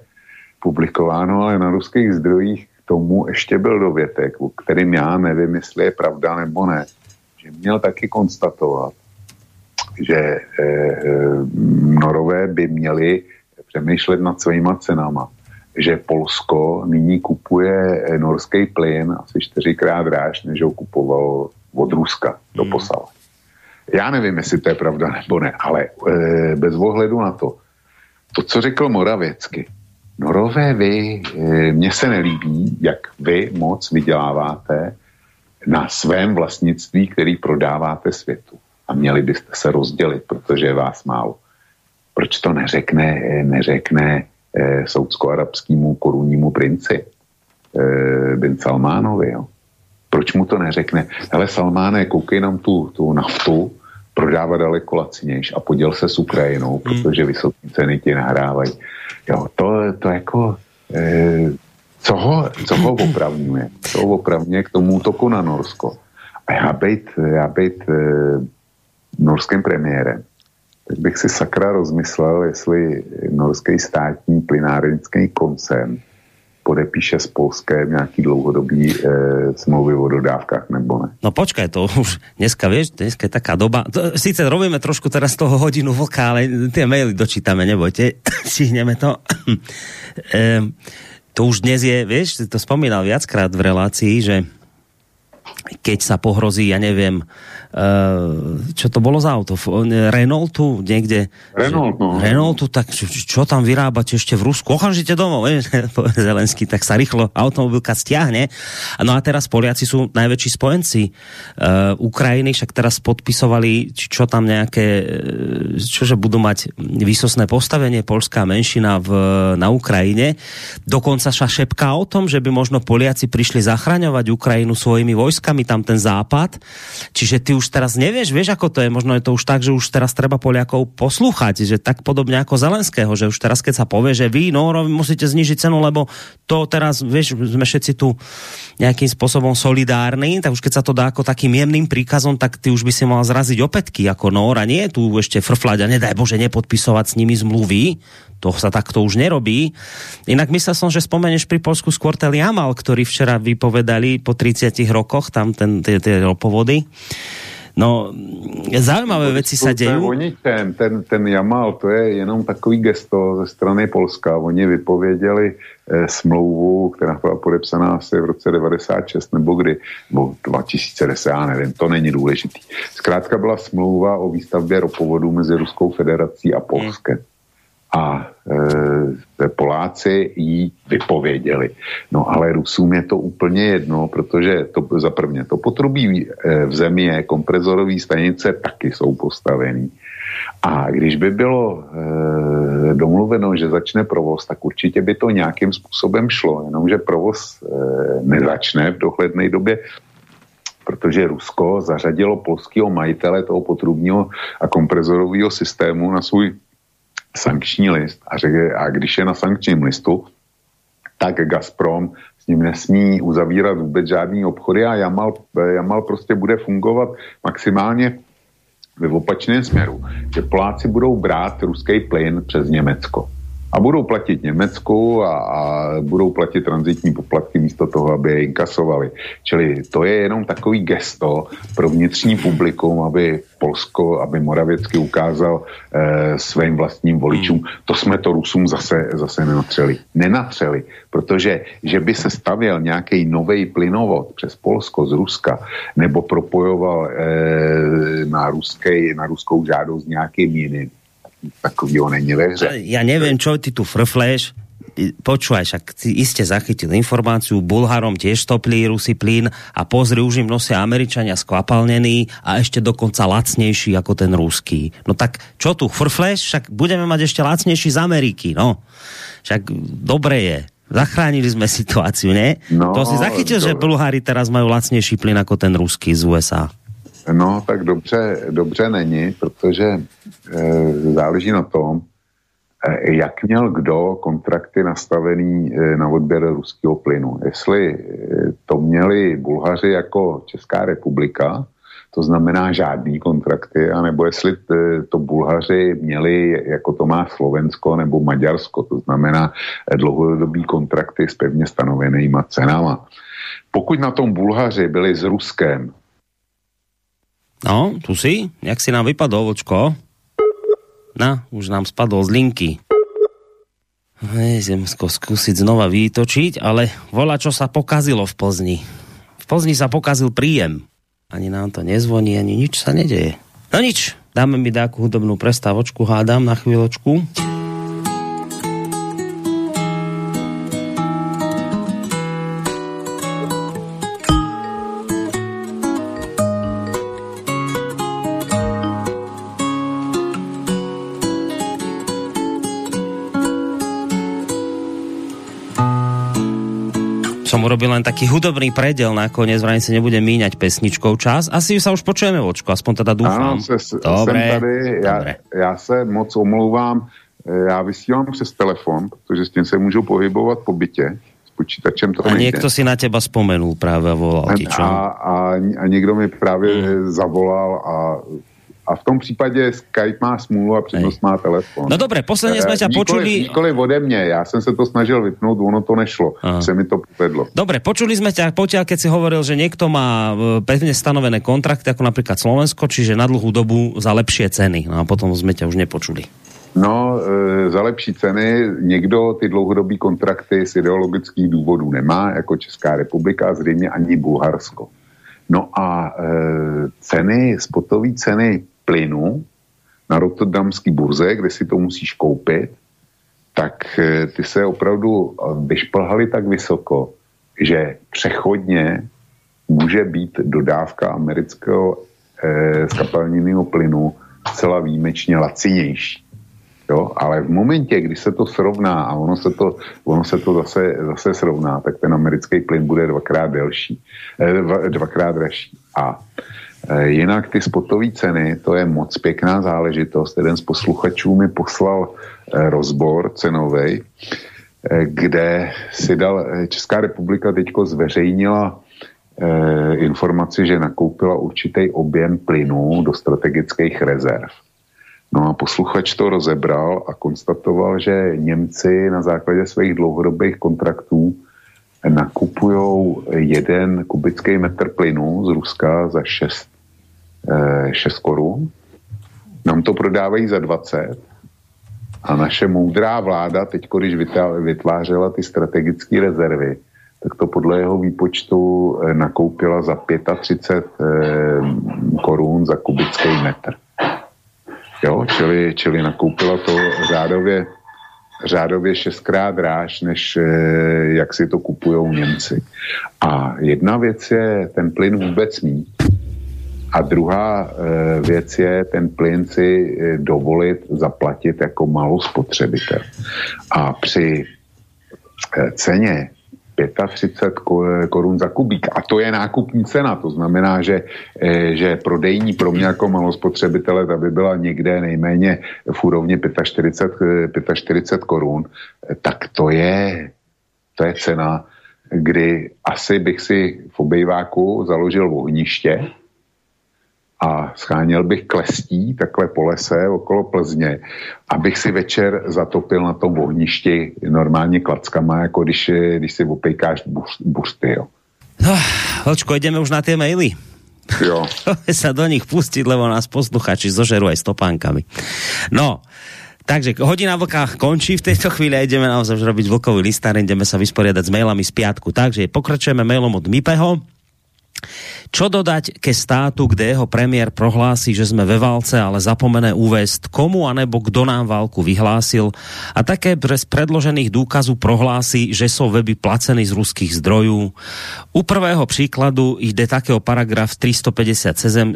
publikováno, ale na ruských zdrojích tomu ještě byl dovětek, o kterým já nevím, jestli je pravda nebo ne, že měl taky konstatovat, že eh, Norové by měli přemýšlet nad svýma cenama, že Polsko nyní kupuje eh, norský plyn asi čtyřikrát dráž, než ho kupovalo od Ruska do hmm. posala. Já nevím, jestli to je pravda nebo ne, ale e, bez ohledu na to, to, co řekl Moravěcky, Norové, vy, eh, mně se nelíbí, jak vy moc vyděláváte na svém vlastnictví, který prodáváte světu. A měli byste se rozdělit, protože je vás málo. Proč to neřekne, eh, neřekne eh, soudsko-arabskému korunnímu princi eh, bin Salmánovi, jo? Proč mu to neřekne? Ale Salmáne, koukej nám tu, tu naftu, prodává daleko lacinějš a poděl se s Ukrajinou, hmm. protože vysoké ceny ti nahrávají. Jo, to, to jako... E, co ho, co ho opravňuje? Co ho opravňuje k tomu útoku na Norsko? A já být, já být e, norským premiérem, tak bych si sakra rozmyslel, jestli norský státní plynárenský koncern podepíše s Polskem nějaký dlouhodobý e, smlouvy o dodávkách, nebo ne. No počkaj, to už dneska, vieš, dneska je taká doba, to, síce robíme trošku teraz toho hodinu vlka, ale tie maily dočítame, nebojte, [LAUGHS] stihneme to. e, [CLEARS THROAT] to už dnes je, vieš, to spomínal viackrát v relácii, že keď sa pohrozí, ja neviem, čo to bolo za auto? Renaultu niekde? Renault, no. Renaultu, tak čo, čo tam vyrábate ešte v Rusku? Okamžite domov, vieš, [LAUGHS] Zelenský, tak sa rýchlo automobilka stiahne. No a teraz Poliaci sú najväčší spojenci uh, Ukrajiny, však teraz podpisovali, čo tam nejaké, e, čože budú mať výsosné postavenie, polská menšina v, na Ukrajine. Dokonca sa šepká o tom, že by možno Poliaci prišli zachraňovať Ukrajinu svojimi vojskami, tam ten západ. Čiže ty už už teraz nevieš, vieš ako to je, možno je to už tak, že už teraz treba Poliakov poslúchať, že tak podobne ako Zelenského, že už teraz keď sa povie, že vy, no, musíte znižiť cenu, lebo to teraz, vieš, sme všetci tu nejakým spôsobom solidárni, tak už keď sa to dá ako takým jemným príkazom, tak ty už by si mal zraziť opätky ako Nóra, nie tu ešte frflať a nedaj Bože nepodpisovať s nimi zmluvy, to sa takto už nerobí. Inak myslel som, že spomeneš pri Polsku skôr ten Jamal, ktorý včera vypovedali po 30 rokoch, tam ten, tie, tie ropovody. No, zaujímavé věci se dějí. Oni ten, ten, ten Jamal, to je jenom takový gesto ze strany Polska. Oni vypověděli eh, smlouvu, která byla podepsaná asi v roce 96 nebo kdy, nebo 2010, já nevím, to není důležitý. Zkrátka byla smlouva o výstavbě ropovodů mezi Ruskou federací a Polskem. Hmm a e, Poláci jí vypověděli. No ale Rusům je to úplně jedno, protože to za prvně to potrubí e, v zemi je komprezorové stanice taky jsou postavený. A když by bylo e, domluveno, že začne provoz, tak určitě by to nějakým způsobem šlo, jenomže provoz e, nezačne v dohledné době, protože Rusko zařadilo polského majitele toho potrubního a komprezorového systému na svůj sankční list a, řekne, a když je na sankčním listu, tak Gazprom s ním nesmí uzavírat vůbec žádný obchody a Jamal, Jamal prostě bude fungovat maximálně ve opačném směru, že Poláci budou brát ruský plyn přes Německo a budou platit Německu a, a budou platit transitní poplatky místo toho, aby je inkasovali. Čili to je jenom takový gesto pro vnitřní publikum, aby Polsko, aby Moravěcky ukázal e, svým vlastním voličům. Hmm. To jsme to Rusům zase, zase nenatřeli. Nenatřeli, protože že by se stavěl nějaký nový plynovod přes Polsko z Ruska nebo propojoval e, na, ruskej, na ruskou žádost nějakým jiným, takového není ve hře. Ja neviem, čo ty tu frfleš, počúvaj, však si iste zachytil informáciu, Bulharom tiež stopli Rusy plyn a pozri, už im nosia Američania skvapalnený a ešte dokonca lacnejší ako ten ruský. No tak čo tu, frfleš? Však budeme mať ešte lacnejší z Ameriky, no. Však dobre je. Zachránili sme situáciu, ne? No, to si zachytil, to... že Bulhári teraz majú lacnejší plyn ako ten ruský z USA. No, tak dobře, dobře není, protože e, záleží na tom, e, jak měl kdo kontrakty nastavený e, na odběr ruského plynu. Jestli e, to měli Bulhaři jako Česká republika, to znamená žádný kontrakty, anebo jestli e, to Bulhaři měli, jako to má Slovensko nebo Maďarsko, to znamená e, dlouhodobý kontrakty s pevně stanovenýma cenama. Pokud na tom Bulhaři byli s Ruskem No, tu si? Jak si nám vypadol, vočko? Na, už nám spadol z linky. Idem skúsiť znova vytočiť, ale vola, čo sa pokazilo v Plzni. V Plzni sa pokazil príjem. Ani nám to nezvoní, ani nič sa nedeje. No nič, dáme mi dáku hudobnú prestávočku, hádam na chvíľočku. Som urobil len taký hudobný predel, nakoniec vrajím si nebudem míňať pesničkou čas. Asi sa už počujeme, vočko, aspoň teda dúfam. Ano, se, Dobre. Jsem tady, já, Dobre. já se moc omlouvám, eh, já vysílám přes telefon, protože s tím se můžu pohybovat po bytě s počítačem to A niekto si na teba spomenul práve a volal ti, čo? A, a, a niekto mi práve mm. zavolal a a v tom případě Skype má smůlu a přednost má telefon. No dobré, posledně jsme tě počuli... Nikoli ode mě, já jsem se to snažil vypnout, ono to nešlo, Aha. se mi to povedlo. Dobre, počuli jsme tě potiaľ, keď si hovoril, že někdo má e, pevně stanovené kontrakty, jako například Slovensko, čiže na dlhou dobu za lepšie ceny. No a potom jsme tě už nepočuli. No, e, za lepší ceny někdo ty dlouhodobé kontrakty z ideologických důvodů nemá, jako Česká republika a zřejmě ani Bulharsko. No a e, ceny, spotové ceny plynu na Rotterdamské burze, kde si to musíš koupit, tak e, ty se opravdu e, vyšplhaly tak vysoko, že přechodně může být dodávka amerického e, skapalněného plynu zcela výjimečně lacinější. Jo, ale v momentě, kdy se to srovná a ono se to, ono se to zase, zase srovná, tak ten americký plyn bude dvakrát delší, eh, dvakrát dražší. A eh, jinak ty spotové ceny, to je moc pěkná záležitost. Jeden z posluchačů mi poslal eh, rozbor cenový, kde si dal, Česká republika teďko zveřejnila informaci, že nakoupila určitý objem plynu do strategických rezerv. No a posluchač to rozebral a konstatoval, že Němci na základě svých dlouhodobých kontraktů nakupují jeden kubický metr plynu z Ruska za 6, 6 eh, korun. Nám to prodávají za 20 a naše moudrá vláda teď, když vytvářela ty strategické rezervy, tak to podle jeho výpočtu eh, nakoupila za 35 eh, korun za kubický metr. Jo, čili, čili nakoupila to řádově, řádově šestkrát dráž, než eh, jak si to kupují Němci. A jedna věc je ten plyn vůbec mít. A druhá e, věc je ten plyn si e, dovolit zaplatit jako malou spotřebitel. A při e, ceně 35 korun za kubík. A to je nákupní cena, to znamená, že, eh, že prodejní pro mě jako malospotřebitele ta by byla někde nejméně v úrovni 45, 45 eh, korun, tak to je, to je cena, kdy asi bych si v obejváku založil ohniště, a scháněl bych klestí takhle po lese okolo Plzně, abych si večer zatopil na tom ohništi normálně klackama, jako když, když si opejkáš buřty, jo. No, Vlčko, ideme už na tie maily. Jo. [LAUGHS] sa do nich pustiť, lebo nás posluchači zožerú aj stopánkami. No, Takže hodina vlka končí v tejto chvíli a ideme naozaj robiť vlkový listár, ideme sa vysporiadať s mailami z piatku. Takže pokračujeme mailom od Mipeho. Čo dodať ke státu, kde jeho premiér prohlási, že sme ve válce, ale zapomené uvést, komu anebo kdo nám válku vyhlásil a také bez predložených důkazů prohlási, že jsou weby placeny z ruských zdrojů. U prvého příkladu jde takého paragraf 357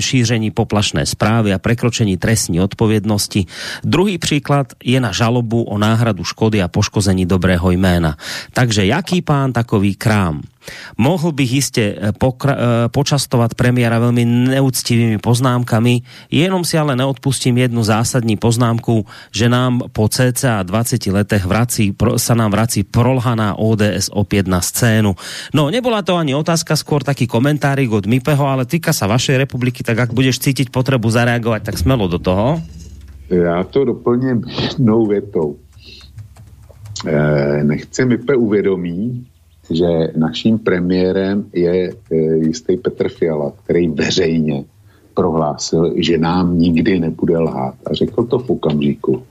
šíření poplašné správy a prekročení trestní odpovědnosti. Druhý příklad je na žalobu o náhradu škody a poškození dobrého jména. Takže jaký pán takový krám? Mohl bych jistě eh, pokra- eh, počastovat premiéra velmi neúctivými poznámkami, jenom si ale neodpustím jednu zásadní poznámku, že nám po cca 20 letech vrací, pro, sa nám vrací prolhaná ODS opět na scénu. No, nebola to ani otázka, skôr taký komentárik od Mipeho, ale týka sa vašej republiky, tak ak budeš cítiť potrebu zareagovať, tak smelo do toho. Já to doplním jednou větou. E, nechce Mipe uvědomí, že naším premiérem je e, jistý Petr Fiala, který veřejně prohlásil, že nám nikdy nebude lhát. A řekl to v okamžiku,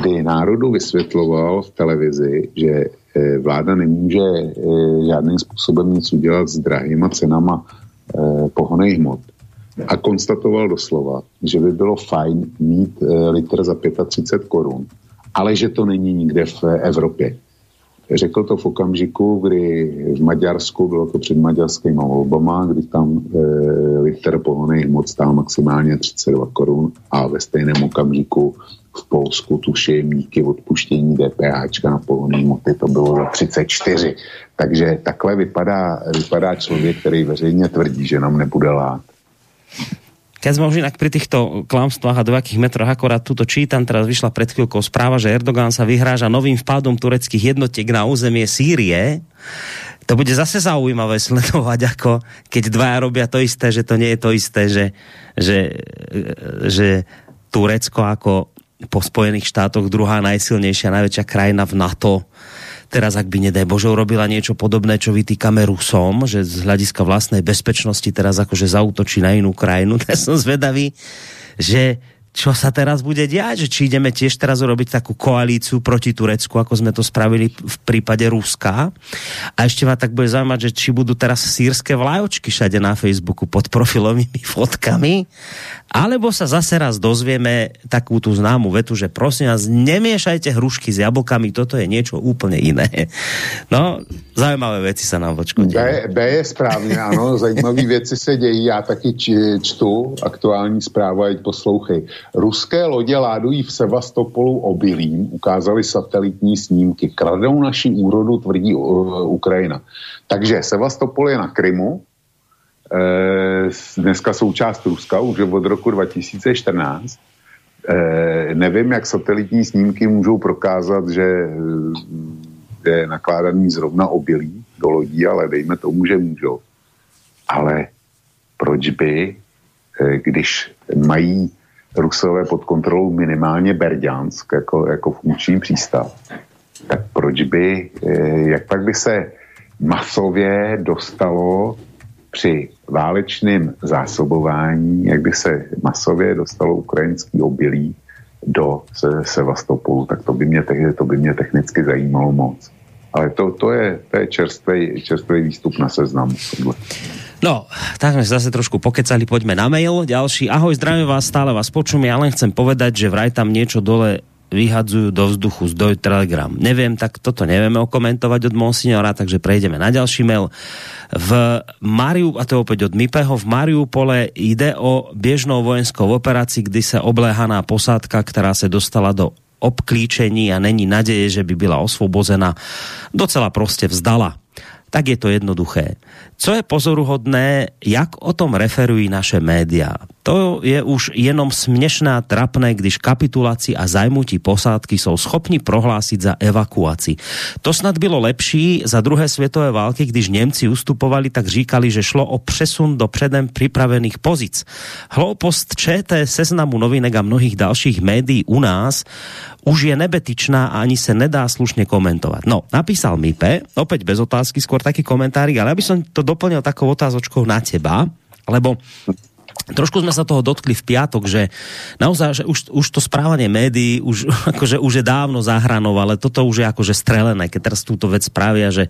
kdy národu vysvětloval v televizi, že e, vláda nemůže e, žádným způsobem nic udělat s drahýma cenama pohonej hmot. A konstatoval doslova, že by bylo fajn mít litr za 35 korun, ale že to není nikde v Evropě. Řekl to v okamžiku, kdy v Maďarsku, bylo to před maďarskými volbama, kdy tam e, liter pohonných hmot stál maximálně 32 korun a ve stejném okamžiku v Polsku tuším díky odpuštění DPH na pohonné hmoty to bylo za 34. Takže takhle vypadá, vypadá člověk, který veřejně tvrdí, že nám nebude lát. Keď sme už inak pri týchto klamstvách a dvojakých metroch, akorát tuto čítam, teraz vyšla pred chvíľkou správa, že Erdogan sa vyhráža novým vpádom tureckých jednotiek na územie Sýrie. To bude zase zaujímavé sledovať, ako keď dvaja robia to isté, že to nie je to isté, že, že, že Turecko ako po Spojených štátoch druhá najsilnejšia, najväčšia krajina v NATO teraz ak by nedaj Bože urobila niečo podobné, čo vytýkame Rusom, že z hľadiska vlastnej bezpečnosti teraz akože zautočí na inú krajinu, [LAUGHS] tak som zvedavý, že čo sa teraz bude diať, či ideme tiež teraz urobiť takú koalíciu proti Turecku, ako sme to spravili v prípade Ruska. A ešte ma tak bude zaujímať, že či budú teraz sírske vlajočky všade na Facebooku pod profilovými fotkami, alebo sa zase raz dozvieme takú tú známu vetu, že prosím vás, nemiešajte hrušky s jablkami, toto je niečo úplne iné. No, zaujímavé veci sa nám vočko B, B je správně, ano, zajímavé věci se dějí, já taky čtu aktuální zprávu a poslouchej. Ruské lodě ládují v Sevastopolu obilím, ukázali satelitní snímky, kradou naši úrodu, tvrdí uh, Ukrajina. Takže Sevastopol je na Krymu, dneska součást Ruska, už od roku 2014. Eh, nevím, jak satelitní snímky můžou prokázat, že eh, je nakládaný zrovna obilí do lodí, ale dejme tomu, že můžou. Ale proč by, eh, když mají Rusové pod kontrolou minimálně Berďansk jako, jako funkční přístav, tak proč by, eh, jak pak by se masově dostalo při válečném zásobování, jak by se masově dostalo ukrajinský obilí do Sevastopolu, tak to by mě, to by mě technicky zajímalo moc. Ale to, to je, to je čerstvý, čerstvý výstup na seznam. No, tak sme zase trošku pokecali, poďme na mail. Ďalší, ahoj, zdravím vás, stále vás počujem, ja len chcem povedať, že vraj tam niečo dole vyhadzujú do vzduchu zdoj Telegram. Neviem, tak toto nevieme okomentovať od Monsignora, takže prejdeme na ďalší mail. V Mariu, a to je opäť od Mipeho, v Mariupole ide o bežnou vojenskou operácii, kdy sa obléhaná posádka, ktorá sa dostala do obklíčení a není nadeje, že by byla osvobozená, docela proste vzdala tak je to jednoduché. Co je pozoruhodné, jak o tom referují naše média. To je už jenom směšné a trapné, když kapitulaci a zajmutí posádky jsou schopni prohlásit za evakuaci. To snad bylo lepší za druhé světové války, když Němci ustupovali, tak říkali, že šlo o přesun do předem připravených pozic. Hloupost ČT, seznamu novinek a mnohých dalších médií u nás už je nebetičná a ani se nedá slušne komentovať. No, napísal Mipe, opäť bez otázky, skôr taký komentárik, ale aby som to doplnil takou otázočkou na teba, lebo Trošku sme sa toho dotkli v piatok, že naozaj, že už, už to správanie médií už, [LAUGHS] akože, už je dávno za hranou, ale toto už je akože strelené, keď teraz túto vec spravia, že,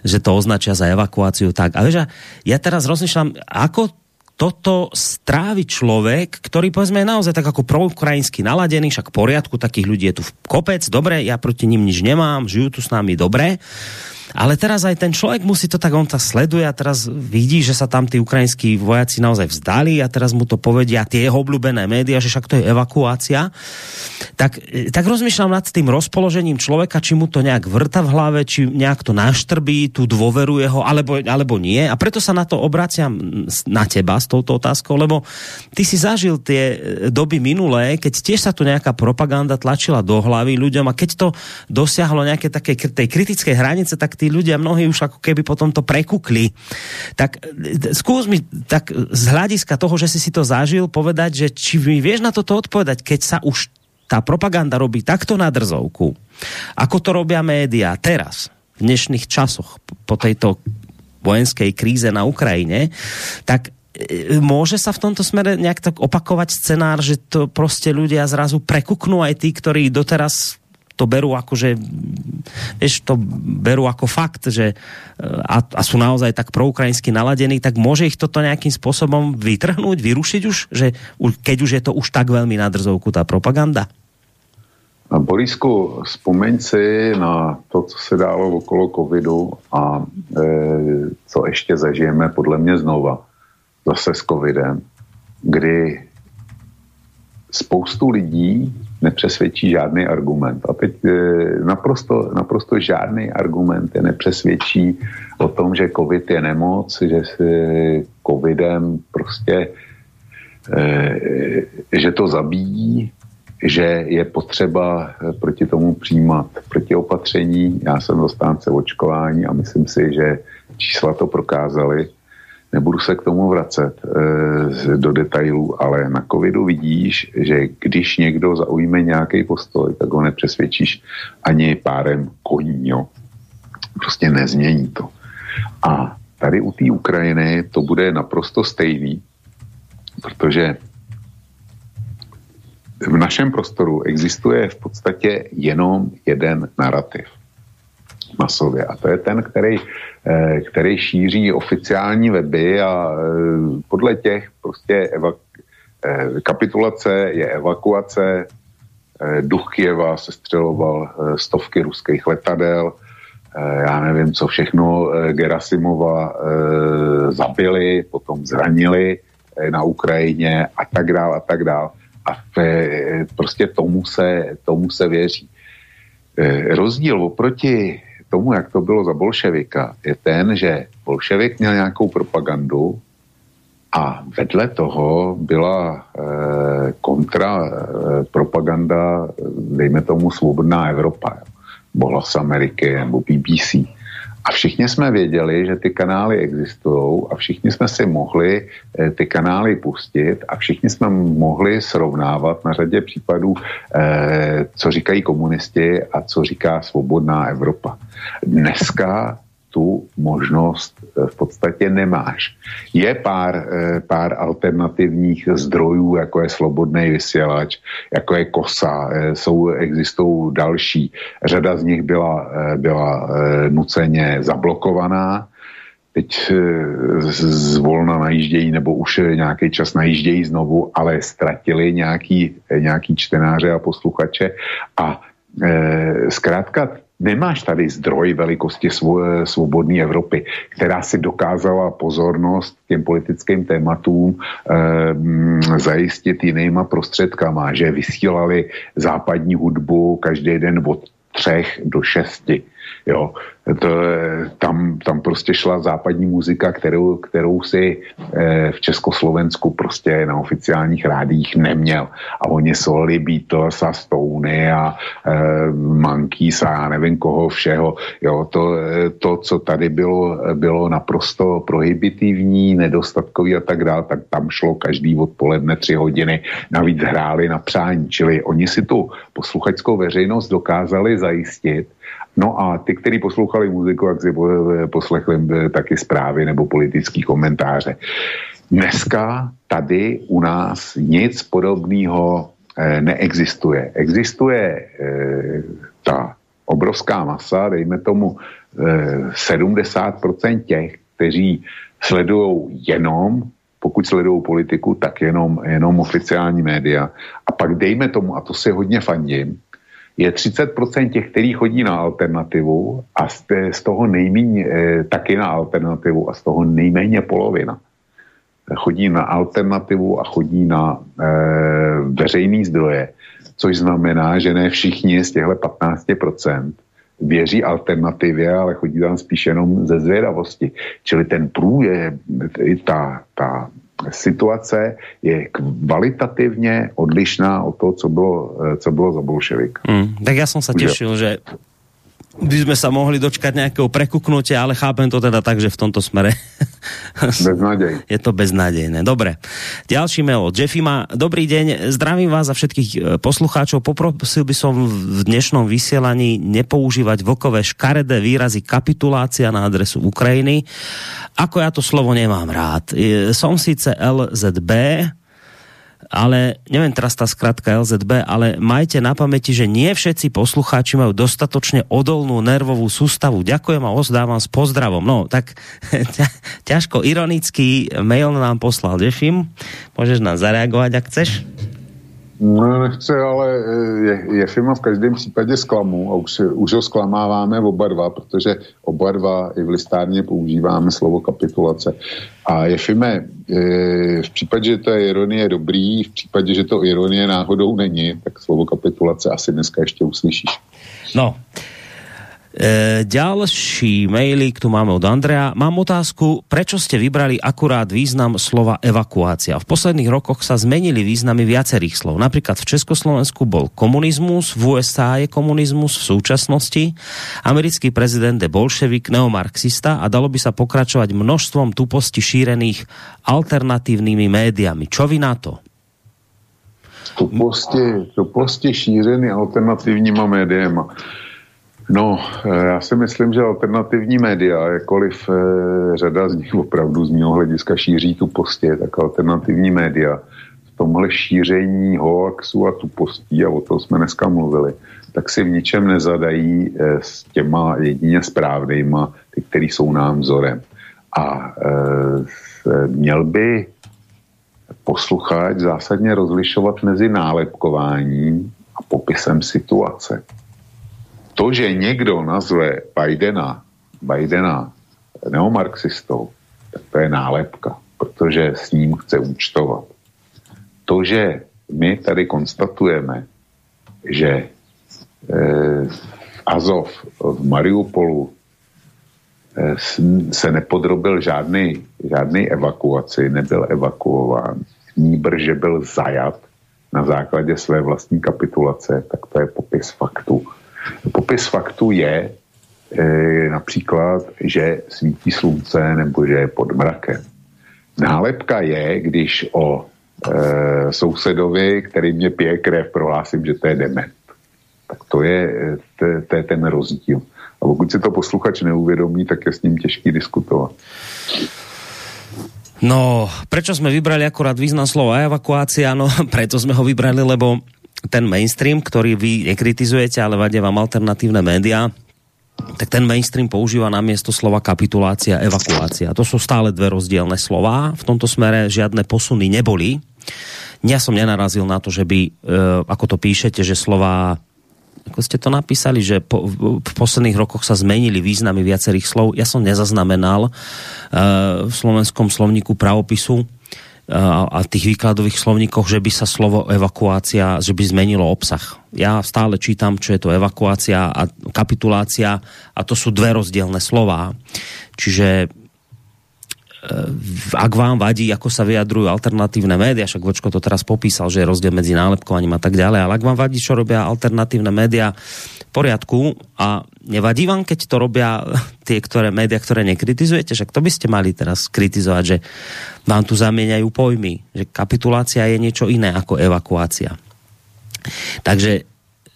že to označia za evakuáciu. Tak. A vieš, ja teraz rozmýšľam, ako toto strávi človek, ktorý povedzme je naozaj tak ako proukrajinsky naladený, však v poriadku, takých ľudí je tu v kopec, dobre, ja proti ním nič nemám, žijú tu s nami dobre, ale teraz aj ten človek musí to tak, on to sleduje a teraz vidí, že sa tam tí ukrajinskí vojaci naozaj vzdali a teraz mu to povedia tie jeho obľúbené médiá, že však to je evakuácia. Tak, tak rozmýšľam nad tým rozpoložením človeka, či mu to nejak vrta v hlave, či nejak to naštrbí, tú dôveru jeho, alebo, alebo nie. A preto sa na to obraciam na teba s touto otázkou, lebo ty si zažil tie doby minulé, keď tiež sa tu nejaká propaganda tlačila do hlavy ľuďom a keď to dosiahlo nejaké také tej kritickej hranice, tak tí ľudia mnohí už ako keby potom to prekukli. Tak e, skús mi tak z hľadiska toho, že si si to zažil, povedať, že či mi vieš na toto odpovedať, keď sa už tá propaganda robí takto na drzovku, ako to robia médiá teraz, v dnešných časoch, po tejto vojenskej kríze na Ukrajine, tak e, môže sa v tomto smere nejak tak opakovať scenár, že to proste ľudia zrazu prekuknú aj tí, ktorí doteraz to berú ako, že vieš, to berú ako fakt, že a, a sú naozaj tak proukrajinsky naladení, tak môže ich toto nejakým spôsobom vytrhnúť, vyrušiť už, že keď už je to už tak veľmi na drzovku tá propaganda? Borisku, vzpomeň si na to, co se dálo okolo covidu a e, co ještě zažijeme podle mě znova zase s covidem, kdy spoustu lidí nepřesvědčí žádný argument. A teď e, naprosto, naprosto žádný argument je nepřesvědčí o tom, že covid je nemoc, že si covidem prostě, e, že to zabíjí, že je potřeba proti tomu přijímat protiopatření. Já jsem zastánce očkování a myslím si, že čísla to prokázali. Nebudu se k tomu vracet e, do detailů, ale na covidu vidíš, že když někdo zaujme nějaký postoj, tak ho nepřesvědčíš ani párem koní. Prostě nezmění to. A tady u té Ukrajiny to bude naprosto stejný, protože v našem prostoru existuje v podstatě jenom jeden narrativ masově. A to je ten, který, eh, který šíří oficiální weby a eh, podle těch prostě eh, kapitulace je evakuace. Duch Kieva se střeloval stovky ruských letadel. Já nevím, co všechno Gerasimova zabili, potom zranili na Ukrajině a tak dál a tak dál. A prostě tomu se, tomu se věří. Rozdíl oproti tomu, jak to bylo za bolševika, je ten, že bolševik měl nějakou propagandu a vedle toho byla e, kontra e, propaganda, dejme tomu, svobodná Evropa, jo. z Ameriky nebo BBC. A všichni jsme věděli, že ty kanály existují a všichni jsme si mohli eh, ty kanály pustit a všichni jsme mohli srovnávat na řadě případů, eh, co říkají komunisti a co říká svobodná Evropa. Dneska tu možnost eh, v podstatě nemáš. Je pár, eh, pár alternativních zdrojů, jako je slobodný vysílač, jako je KOSA, eh, jsou, existují další. Řada z nich byla, byla nuceně zablokovaná, teď zvolna najíždějí nebo už nějaký čas najíždějí znovu, ale ztratili nějaký, nějaký čtenáře a posluchače a e, zkrátka Nemáš tady zdroj velikosti svobodné Evropy, která si dokázala pozornost těm politickým tématům e, zajistit jinýma prostředkama, že vysílali západní hudbu každý den od třech do šesti. Jo, to, tam, tam prostě šla západní muzika, kterou, kterou si e, v Československu prostě na oficiálních rádích neměl. A oni solili Beatles a Stony a e, Monkeys a já nevím koho všeho. Jo, to, to, co tady bylo, bylo naprosto prohibitivní, nedostatkový a tak dále, tak tam šlo každý odpoledne tři hodiny. Navíc hráli na přání, čili oni si tu posluchačskou veřejnost dokázali zajistit No a ty, kteří poslouchali muziku, jak si poslechli eh, taky zprávy nebo politické komentáře. Dneska tady u nás nic podobného eh, neexistuje. Existuje eh, ta obrovská masa, dejme tomu 70% těch, kteří sledují jenom pokud sledují politiku, tak jenom, jenom oficiální média. A pak dejme tomu, a to si hodně fandím, je 30% těch, kteří chodí na alternativu a z toho nejméně eh, taky na alternativu a z toho nejméně polovina chodí na alternativu a chodí na e, veřejný zdroje, což znamená, že ne všichni z těchto 15% věří alternativě, ale chodí tam spíš jenom ze zvědavosti. Čili ten průje, ta, ta situace je kvalitativně odlišná od toho, co bylo, co bylo za bolševik. Mm, tak ja som sa tešil, že by sme sa mohli dočkať nejakého prekuknutia, ale chápem to teda tak, že v tomto smere Beznádej. je to beznádejné. Dobre. Ďalší mail od Jeffy má. Dobrý deň, zdravím vás a všetkých e, poslucháčov. Poprosil by som v dnešnom vysielaní nepoužívať vokové škaredé výrazy kapitulácia na adresu Ukrajiny. Ako ja to slovo nemám rád. Som síce LZB, ale neviem teraz tá skratka LZB, ale majte na pamäti, že nie všetci poslucháči majú dostatočne odolnú nervovú sústavu. Ďakujem a ozdávam s pozdravom. No, tak [LAUGHS] ťažko ironický mail nám poslal Jeffim. Môžeš nám zareagovať, ak chceš? No, nechce, ale eh, je, je firma v každém případě zklamu a už, už ho zklamáváme oba dva, protože oba dva i v listárně používáme slovo kapitulace. A je firma, eh, v případě, že to je ironie dobrý, v případě, že to ironie náhodou není, tak slovo kapitulace asi dneska ještě uslyšíš. No, E, ďalší mailík tu máme od Andrea. Mám otázku, prečo ste vybrali akurát význam slova evakuácia? V posledných rokoch sa zmenili významy viacerých slov. Napríklad v Československu bol komunizmus, v USA je komunizmus v súčasnosti, americký prezident je bolševik, neomarxista a dalo by sa pokračovať množstvom tuposti šírených alternatívnymi médiami. Čo vy na to? Tuposti, tuposti šířený alternativníma médiama. No, eh, já si myslím, že alternativní média, jakkoliv eh, řada z nich opravdu z mého hlediska šíří tu postě, tak alternativní média v tomhle šíření hoaxu a tu postí, a o tom jsme dneska mluvili, tak si v ničem nezadají eh, s těma jedině správnýma, ty, který jsou nám vzorem. A e, měl by posluchač zásadně rozlišovat mezi nálepkováním a popisem situace to, že někdo nazve Bidena, Bidena neomarxistou, tak to je nálepka, protože s ním chce účtovat. To, že my tady konstatujeme, že e, Azov, v Mariupolu e, se nepodrobil žádný, žádný evakuaci, nebyl evakuován, níbrž, že byl zajat na základě své vlastní kapitulace, tak to je popis faktu Popis faktu je e, například, že svítí slunce nebo že je pod mrakem. Nálepka je, když o e, sousedovi, který mě pije krev, prohlásím, že to je dement. Tak to je, to, to je ten rozdíl. A pokud si to posluchač neuvědomí, tak je s ním těžký diskutovat. No, prečo sme vybrali akurát význam slova evakuácia? No, [LAUGHS] preto sme ho vybrali, lebo ten mainstream, ktorý vy nekritizujete, ale vadia vám alternatívne médiá, tak ten mainstream používa na miesto slova kapitulácia, evakuácia. To sú stále dve rozdielne slova. V tomto smere žiadne posuny neboli. Ja som nenarazil na to, že by, e, ako to píšete, že slova ako ste to napísali, že po, v posledných rokoch sa zmenili významy viacerých slov. Ja som nezaznamenal uh, v slovenskom slovníku pravopisu a tých výkladových slovníkoch, že by sa slovo evakuácia, že by zmenilo obsah. Ja stále čítam, čo je to evakuácia a kapitulácia a to sú dve rozdielne slova. Čiže e, ak vám vadí, ako sa vyjadrujú alternatívne médiá, však Vočko to teraz popísal, že je rozdiel medzi nálepkovaním a tak ďalej, ale ak vám vadí, čo robia alternatívne médiá, poriadku a nevadí vám, keď to robia [LAUGHS] tie ktoré médiá, ktoré nekritizujete? Však to by ste mali teraz kritizovať, že vám tu zamieňajú pojmy, že kapitulácia je niečo iné ako evakuácia. Takže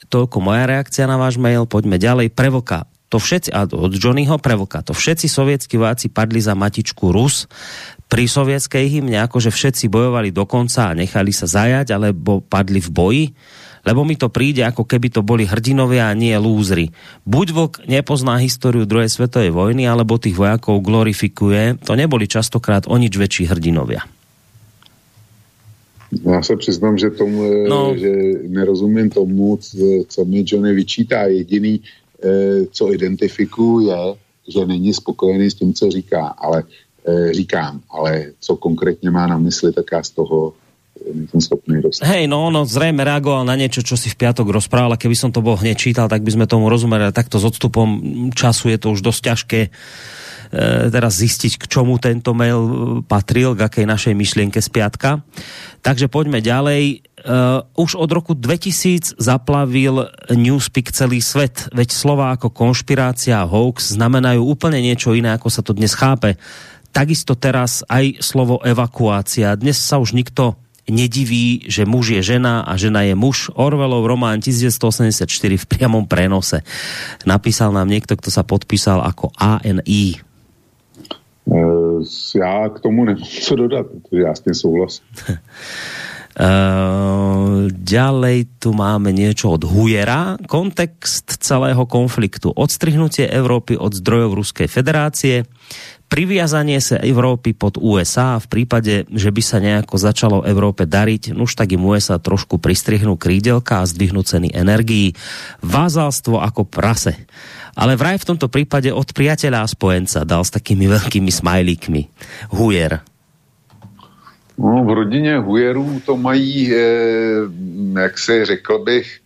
toľko moja reakcia na váš mail, poďme ďalej. Prevoka, to všetci, a od Johnnyho Prevoka, to všetci sovietskí vojaci padli za matičku Rus, pri sovietskej hymne, akože všetci bojovali do konca a nechali sa zajať, alebo padli v boji lebo mi to príde, ako keby to boli hrdinovia a nie lúzry. Buď vlk nepozná históriu druhej svetovej vojny, alebo tých vojakov glorifikuje. To neboli častokrát o nič väčší hrdinovia. Já se přiznám, že, tomu, eh, no. že nerozumím tomu, co mi Johnny vyčítá. Jediný, eh, co identifikuju, je, že není spokojený s tím, co říká. Ale eh, říkám, ale co konkrétně má na mysli, tak já z toho dostať. Hej, no, no zrejme reagoval na niečo, čo si v piatok rozprával, a keby som to bol hneď čítal, tak by sme tomu rozumeli, ale takto s odstupom času je to už dosť ťažké e, teraz zistiť, k čomu tento mail e, patril, k akej našej myšlienke z piatka. Takže poďme ďalej. Uh, už od roku 2000 zaplavil Newspeak celý svet, veď slova ako konšpirácia a hoax znamenajú úplne niečo iné, ako sa to dnes chápe. Takisto teraz aj slovo evakuácia. Dnes sa už nikto nediví, že muž je žena a žena je muž. Orwellov román 1984 v priamom prenose. Napísal nám niekto, kto sa podpísal ako ANI. Uh, já k tomu nemám co dodat, protože já s tím souhlasím. Uh, [LAUGHS] ďalej tu máme niečo od Hujera. Kontext celého konfliktu. Odstrihnutie Európy od zdrojov Ruskej federácie, priviazanie sa Európy pod USA v prípade, že by sa nejako začalo Európe dariť, už tak im USA trošku pristrihnú krídelka a zdvihnú ceny energií. Vázalstvo ako prase. Ale vraj v tomto prípade od priateľa a spojenca dal s takými veľkými smajlíkmi. Hujer. No, v rodině Hujerů to mají, eh, jak se řekl bych,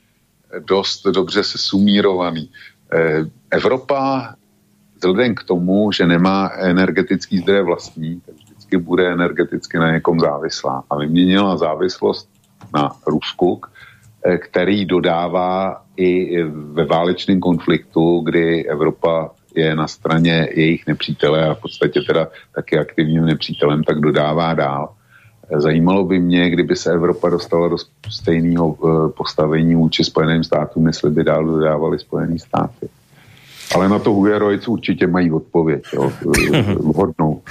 dost dobře se sumírovaný. Evropa vzhledem k tomu, že nemá energetický zdroje vlastní, tak vždycky bude energeticky na někom závislá. A vyměnila závislost na Rusku, který dodává i ve válečném konfliktu, kdy Evropa je na straně jejich nepřítele a v podstatě teda taky aktivním nepřítelem, tak dodává dál. Zajímalo by mě, kdyby se Evropa dostala do stejného eh, postavení vůči Spojeným státům, jestli by dál dodávali Spojené státy. Ale na to Hujerojc určitě mají odpověď, jo, [LAUGHS] vhodnou.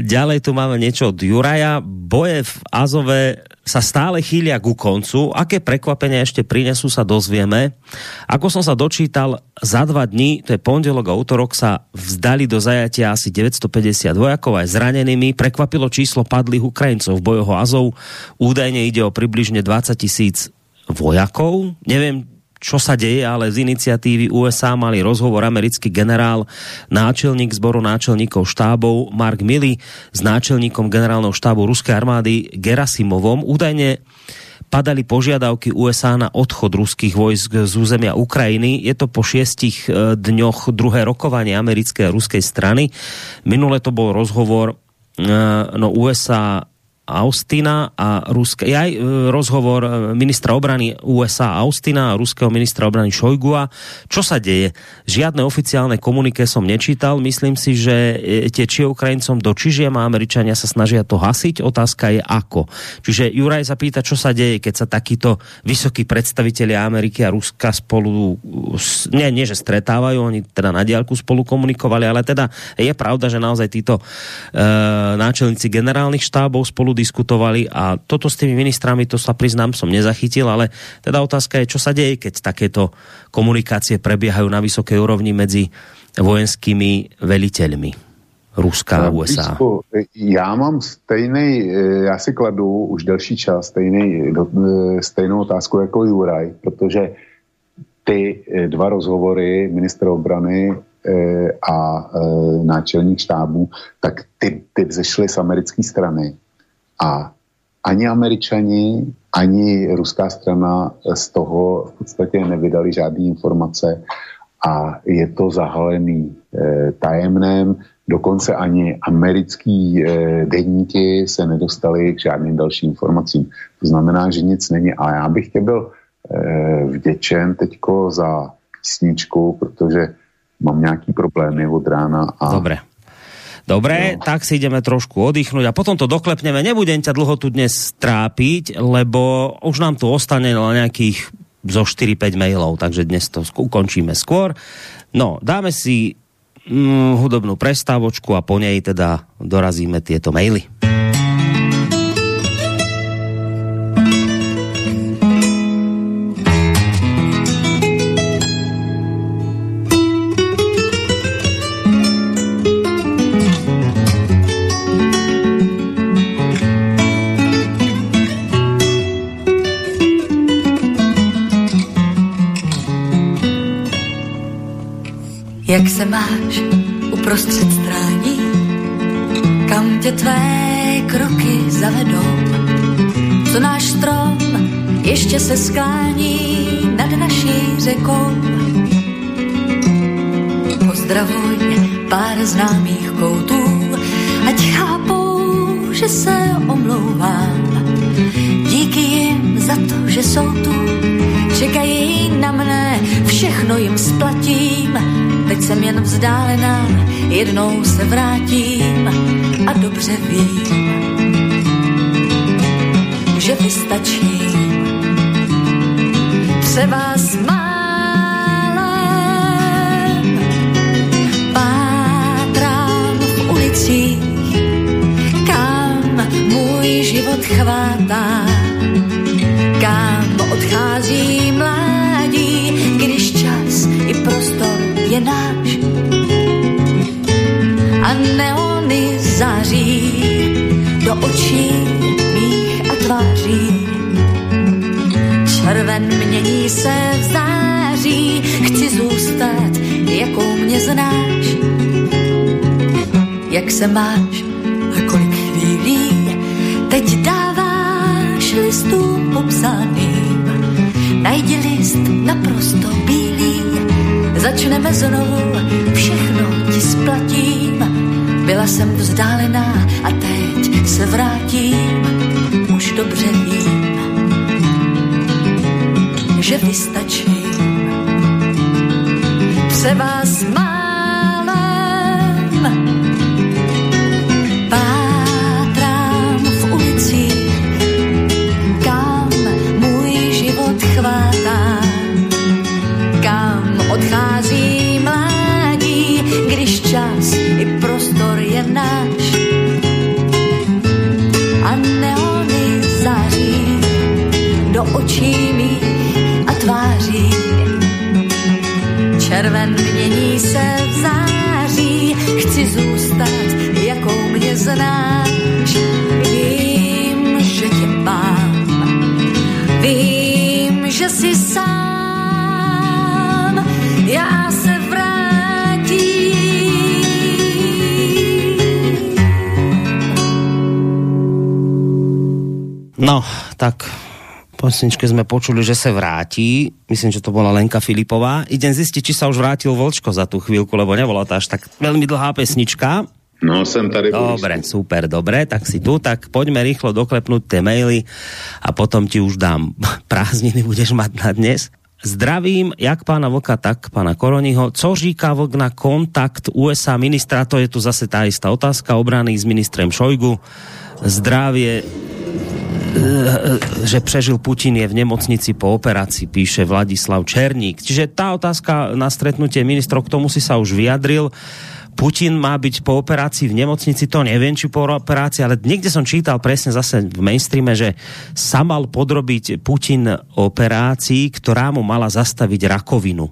Ďalej tu máme niečo od Juraja. Boje v Azove sa stále chýlia ku koncu. Aké prekvapenia ešte prinesú sa dozvieme. Ako som sa dočítal, za dva dní, to je pondelok a útorok, sa vzdali do zajatia asi 950 vojakov aj zranenými. Prekvapilo číslo padlých Ukrajincov v bojoch Azov. Údajne ide o približne 20 tisíc vojakov. Neviem, čo sa deje, ale z iniciatívy USA mali rozhovor americký generál, náčelník zboru náčelníkov štábov Mark Milley s náčelníkom generálneho štábu Ruskej armády Gerasimovom. Údajne padali požiadavky USA na odchod ruských vojsk z územia Ukrajiny. Je to po šiestich e, dňoch druhé rokovanie americkej a ruskej strany. Minule to bol rozhovor e, no USA Austina a ruské, aj e, rozhovor e, ministra obrany USA Austina a ruského ministra obrany Šojgua. Čo sa deje? Žiadne oficiálne komuniké som nečítal. Myslím si, že e, tečie Ukrajincom do čižiem a Američania sa snažia to hasiť. Otázka je ako. Čiže Juraj sa pýta, čo sa deje, keď sa takíto vysokí predstavitelia Ameriky a Ruska spolu, nie, nie že stretávajú, oni teda na diálku spolu komunikovali, ale teda je pravda, že naozaj títo e, náčelníci generálnych štábov spolu diskutovali a toto s tými ministrami, to sa priznám, som nezachytil, ale teda otázka je, čo sa deje, keď takéto komunikácie prebiehajú na vysokej úrovni medzi vojenskými veliteľmi. Ruska a USA. Já mám stejný, eh, já si kladu už delší čas stejný, eh, stejnou otázku jako Juraj, protože ty eh, dva rozhovory ministra obrany a náčelník štábu, tak ty, ty vzešly z americké strany. A ani američani, ani ruská strana z toho v podstatě nevydali žádné informace a je to zahalený e, tajemném. Dokonce ani americký e, denníky se nedostali k žádným dalším informacím. To znamená, že nic není. A já bych tě byl e, vděčen teďko za písničku, protože mám nějaký problémy od rána. A Dobre. Dobre, no. tak si ideme trošku oddychnúť a potom to doklepneme. Nebudem ťa dlho tu dnes trápiť, lebo už nám tu ostane len nejakých zo 4-5 mailov, takže dnes to ukončíme skôr. No, dáme si mm, hudobnú prestávočku a po nej teda dorazíme tieto maily. Jak se máš uprostřed strání, kam tě tvé kroky zavedou? Co náš strom ještě se sklání nad naší řekou? Pozdravuj pár známých koutů, ať chápou, že se omlouvám. Díky jim za to, že jsou tu, čekají na mne, všechno jim splatím, Teď jsem jen vzdálená, jednou se vrátím a dobře vím, že vystačím. Třeba s málem pátrám v ulicích, kam můj život chvátá, kam odchází mládí, je náš. A neony září do očí mých a tváří. Červen mění se v září, chci zůstat, jakou mě znáš. Jak se máš a kolik chvílí teď dáváš listům popsaným. Najdi list bílý začneme znovu, všechno ti splatím. Byla jsem vzdálená a teď se vrátím, už dobře vím, že vystačím. Třeba s málem Červen mění se v září, chci zůstat, pesničke sme počuli, že sa vráti. Myslím, že to bola Lenka Filipová. Idem zistiť, či sa už vrátil Volčko za tú chvíľku, lebo nebola to až tak veľmi dlhá pesnička. No, som tady. Dobre, super, dobre, tak si tu, tak poďme rýchlo doklepnúť tie maily a potom ti už dám [LAUGHS] prázdniny, budeš mať na dnes. Zdravím, jak pána Vlka, tak pána Koroniho. Co říká Vlk na kontakt USA ministra? To je tu zase tá istá otázka obrany s ministrem Šojgu. Zdravie, že prežil Putin je v nemocnici po operácii, píše Vladislav Černík. Čiže tá otázka na stretnutie ministrov, k tomu si sa už vyjadril. Putin má byť po operácii v nemocnici, to neviem, či po operácii, ale niekde som čítal presne zase v mainstreame, že sa mal podrobiť Putin operácii, ktorá mu mala zastaviť rakovinu.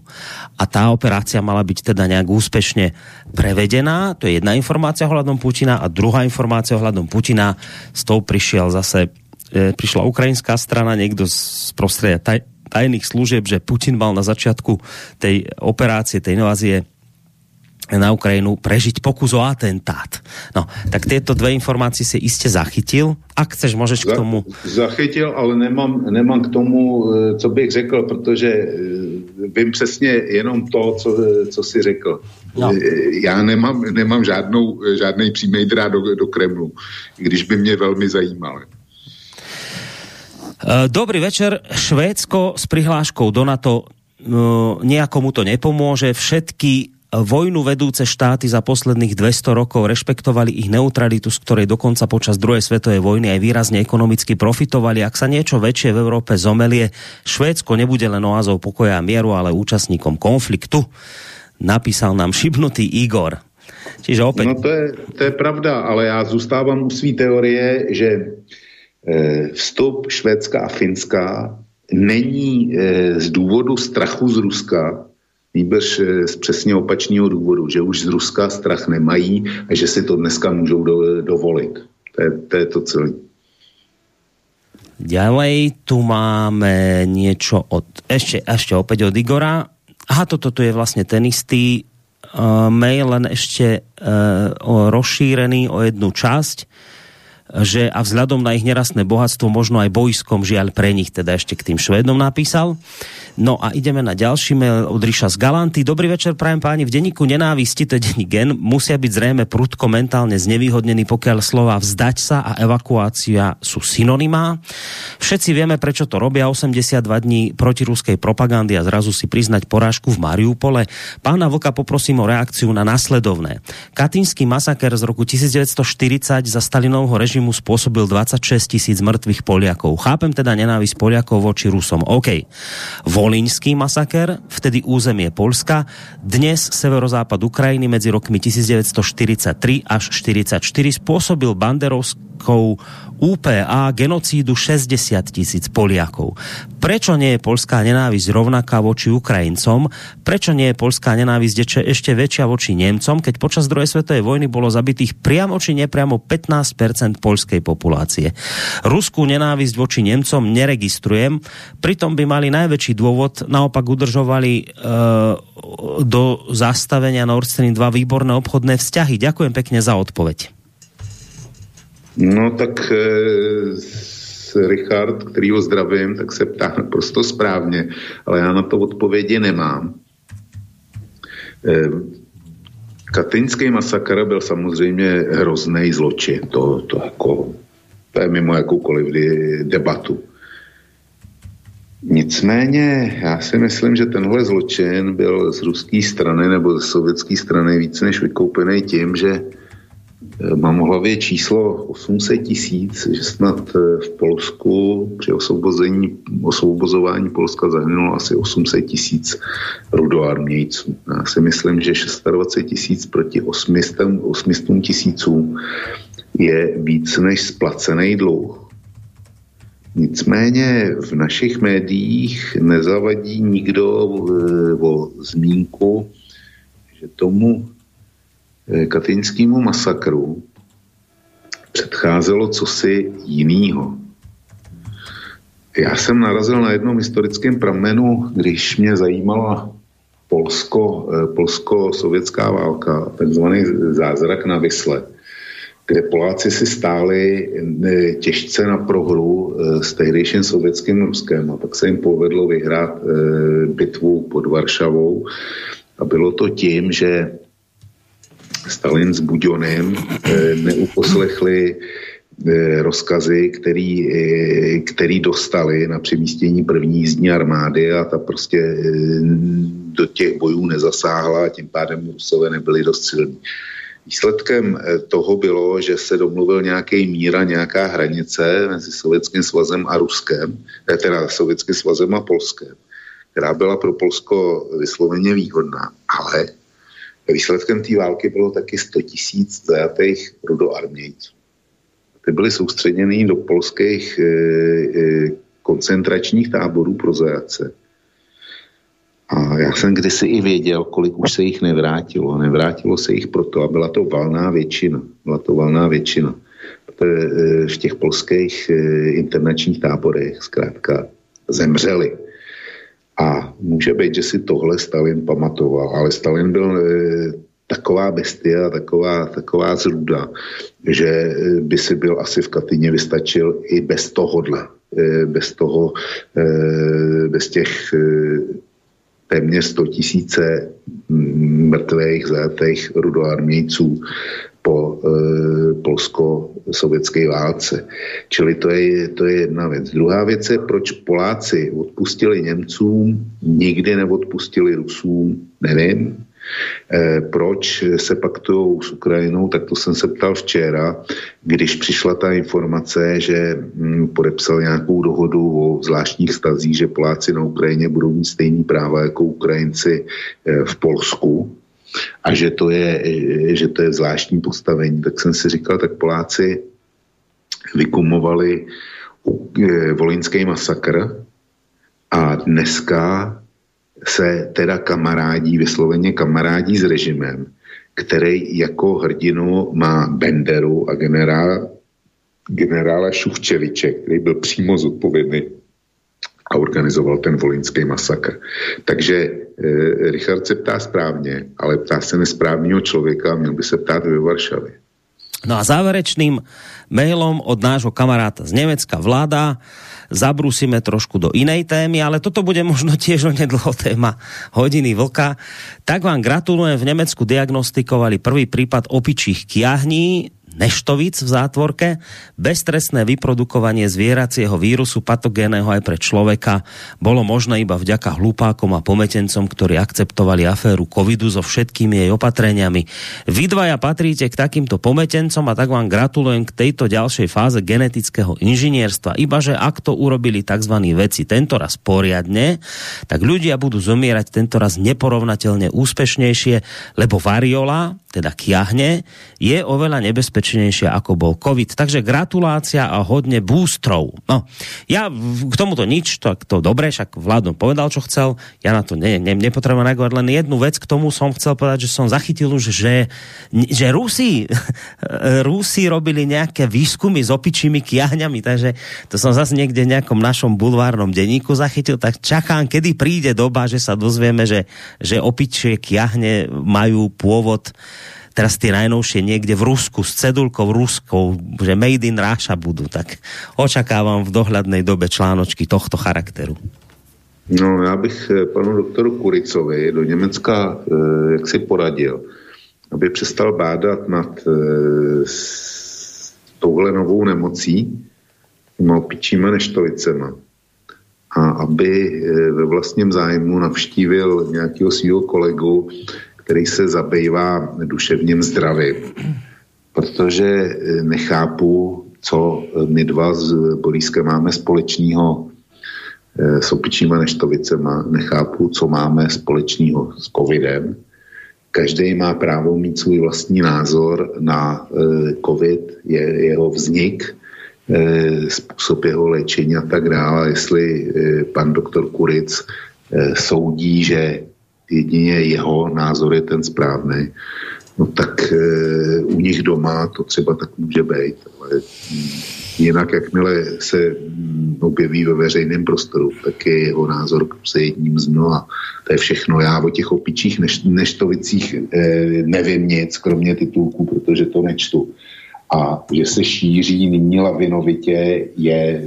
A tá operácia mala byť teda nejak úspešne prevedená. To je jedna informácia ohľadom Putina a druhá informácia ohľadom Putina. S tou prišiel zase prišla ukrajinská strana, niekto z prostredia taj, tajných služieb, že Putin mal na začiatku tej operácie, tej invázie na Ukrajinu prežiť pokus o atentát. No, tak tieto dve informácie si iste zachytil. Ak chceš, môžeš k tomu... Zachytil, ale nemám, nemám k tomu, e, co bych řekl, protože e, vím přesně jenom to, co, co si řekl. No. E, já nemám, nemám žádnou, žádný přímý drát do, do Kremlu, když by mě velmi zajímal. Eh, dobrý večer. Švédsko s prihláškou do NATO eh, nejakomu to nepomôže. Všetky vojnu vedúce štáty za posledných 200 rokov rešpektovali ich neutralitu, z ktorej dokonca počas druhej svetovej vojny aj výrazne ekonomicky profitovali. Ak sa niečo väčšie v Európe zomelie, Švédsko nebude len oázou pokoja a mieru, ale účastníkom konfliktu. Napísal nám šibnutý Igor. Čiže opäť... No to je, to je pravda, ale já zůstávám u svý teorie, že Eh, vstup Švédska a Finska není eh, z důvodu strachu z Ruska, nýbrž eh, z přesně opačného důvodu, že už z Ruska strach nemají a že si to dneska můžou do, dovolit. To je, to je to celé. Ďalej tu máme niečo od, ešte, ešte opäť od Igora. Aha, toto tu je vlastne ten istý uh, mail, len ešte uh, rozšírený o jednu časť že a vzhľadom na ich nerastné bohatstvo možno aj bojskom žiaľ pre nich, teda ešte k tým Švédom napísal. No a ideme na ďalší mail od Ríša z Galanty. Dobrý večer, prajem páni. V denníku nenávisti, to je denní gen, musia byť zrejme prudko mentálne znevýhodnení, pokiaľ slova vzdať sa a evakuácia sú synonymá. Všetci vieme, prečo to robia 82 dní proti ruskej propagandy a zrazu si priznať porážku v Mariupole. Pána Vlka poprosím o reakciu na nasledovné. Katínsky masaker z roku 1940 za Stalinovho režimu spôsobil 26 tisíc mŕtvych Poliakov. Chápem teda nenávisť Poliakov voči Rusom. OK. Volíňský masaker, vtedy územie Polska, dnes severozápad Ukrajiny medzi rokmi 1943 až 1944 spôsobil banderovskou UPA genocídu 60 tisíc Poliakov. Prečo nie je polská nenávisť rovnaká voči Ukrajincom? Prečo nie je polská nenávisť ešte väčšia voči Nemcom, keď počas druhej svetovej vojny bolo zabitých priamo či nepriamo 15% polskej populácie? Ruskú nenávisť voči Nemcom neregistrujem, pritom by mali najväčší dôvod, naopak udržovali e, do zastavenia Nord Stream 2 výborné obchodné vzťahy. Ďakujem pekne za odpoveď. No tak e, Richard, který ho zdravím, tak se ptá naprosto správně, ale já na to odpovědi nemám. Katyňský masakr byl samozřejmě hrozný zločin. To, to, jako, to je mimo jakoukoliv debatu. Nicméně já si myslím, že tenhle zločin byl z ruské strany nebo ze sovětské strany víc než vykoupený tím, že mám v hlavě číslo 800 tisíc, že snad eh, v Polsku při osvobození, osvobozování Polska zahynulo asi 800 tisíc rudoarmějců. Já si myslím, že 26 tisíc proti 800, 800 tisícům je víc než splacený dluh. Nicméně v našich médiích nezavadí nikdo eh, o zmínku, že tomu Eh, katyňskému masakru předcházelo cosi jiného. Já jsem narazil na jednom historickém pramenu, když mě zajímala Polsko, eh, polsko-sovětská válka, takzvaný zázrak na Vysle, kde Poláci si stáli eh, těžce na prohru s tehdejším sovětským Ruskem a pak se jim povedlo vyhrát bitvu pod Varšavou a bylo to tím, že Stalin s Buďonem eh, neuposlechli eh, rozkazy, který, eh, který dostali na přemístění první jízdní armády a ta prostě do těch bojů nezasáhla a tím pádem Rusové nebyli dost silní. Výsledkem toho bylo, že se domluvil nějaký mír a nějaká hranice mezi Sovětským svazem a Ruskem, teda Sovětským svazem a Polskem, která byla pro Polsko vysloveně výhodná. Ale Výsledkem té války bylo taky 100 tisíc zajatých rudoarmějců. Ty byly soustředěny do polských e, e, koncentračních táborů pro zajace. A já jsem kdysi i věděl, kolik už se jich nevrátilo. Nevrátilo se jich proto a byla to valná většina. Byla to valná většina. Protože v těch polských internačních táborech zkrátka zemřeli. A může být, že si tohle Stalin pamatoval, ale Stalin byl e, taková bestia, taková, taková zruda, že e, by si byl asi v Katyně vystačil i bez tohohle, e, bez toho, bez těch téměř 100 tisíce mrtvých, zajatých rudoarmějců po e, polsko-sovětské válce. Čili to je, to je jedna věc. Druhá věc je, proč Poláci odpustili Němcům, nikdy neodpustili Rusům, nevím. E, proč se paktují s Ukrajinou, tak to jsem se ptal včera, když přišla ta informace, že hm, podepsal nějakou dohodu o zvláštních stazích, že Poláci na Ukrajině budou mít stejný práva jako Ukrajinci e, v Polsku, a že to je, že to je zvláštní postavení, tak jsem si říkal, tak Poláci vykumovali e, volinský masakr a dneska se teda kamarádí, vysloveně kamarádí s režimem, který jako hrdinu má Benderu a generál, generála Šuchčeviče, který byl přímo zodpovědný a organizoval ten volinský masakr. Takže e, Richard se ptá správně, ale ptá se nesprávného člověka, měl by se ptát ve Varšavě. No a záverečným mailom od nášho kamaráta z Nemecka vláda zabrusíme trošku do inej témy, ale toto bude možno tiež onedlho téma hodiny vlka. Tak vám gratulujem, v Nemecku diagnostikovali prvý prípad opičích kiahní, neštovic v zátvorke, beztrestné vyprodukovanie zvieracieho vírusu patogénneho aj pre človeka bolo možné iba vďaka hlupákom a pometencom, ktorí akceptovali aféru covidu so všetkými jej opatreniami. Vy dvaja patríte k takýmto pometencom a tak vám gratulujem k tejto ďalšej fáze genetického inžinierstva. Iba, že ak to urobili tzv. veci tento raz poriadne, tak ľudia budú zomierať tento raz neporovnateľne úspešnejšie, lebo variola, teda kiahne, je oveľa nebezpečnejšia ako bol COVID. Takže gratulácia a hodne bústrov. No, ja k tomuto nič, to, to dobre, však vládom povedal, čo chcel, ja na to ne, ne, nepotrebujem reagovať, len jednu vec k tomu som chcel povedať, že som zachytil už, že, že Rusi, [LAUGHS] Rusi robili nejaké výskumy s opičími kiahňami, takže to som zase niekde v nejakom našom bulvárnom denníku zachytil, tak čakám, kedy príde doba, že sa dozvieme, že, že opičie kiahne majú pôvod teraz tie najnovšie niekde v Rusku s cedulkou Ruskou, že made in Russia budú, tak očakávam v dohľadnej dobe článočky tohto charakteru. No, já bych eh, panu doktoru Kuricovi do Německa eh, jak si poradil, aby přestal bádat nad eh, touhle novou nemocí, no, pičíma neštovicema a aby ve vlastním zájmu navštívil nějakého svého kolegu, který se zabývá duševním zdravím. Protože nechápu, co my dva s Boriskem máme společného Eh, s opičíma neštovicema, nechápu, co máme společného s covidem. Každý má právo mít svůj vlastní názor na eh, covid, je, jeho vznik, eh, způsob jeho léčení a tak dále. Jestli pan doktor Kuric soudí, že jedině jeho názor je ten správný, no tak u nich doma to třeba tak může být, ale Jinak, jakmile se mm, objeví ve veřejném prostoru, tak je jeho názor se jedním z mnoha. To je všechno. Já o těch opičích neš, neštovicích eh, nevím nic, kromě titulků, protože to nečtu. A že se šíří nyní lavinovitě je,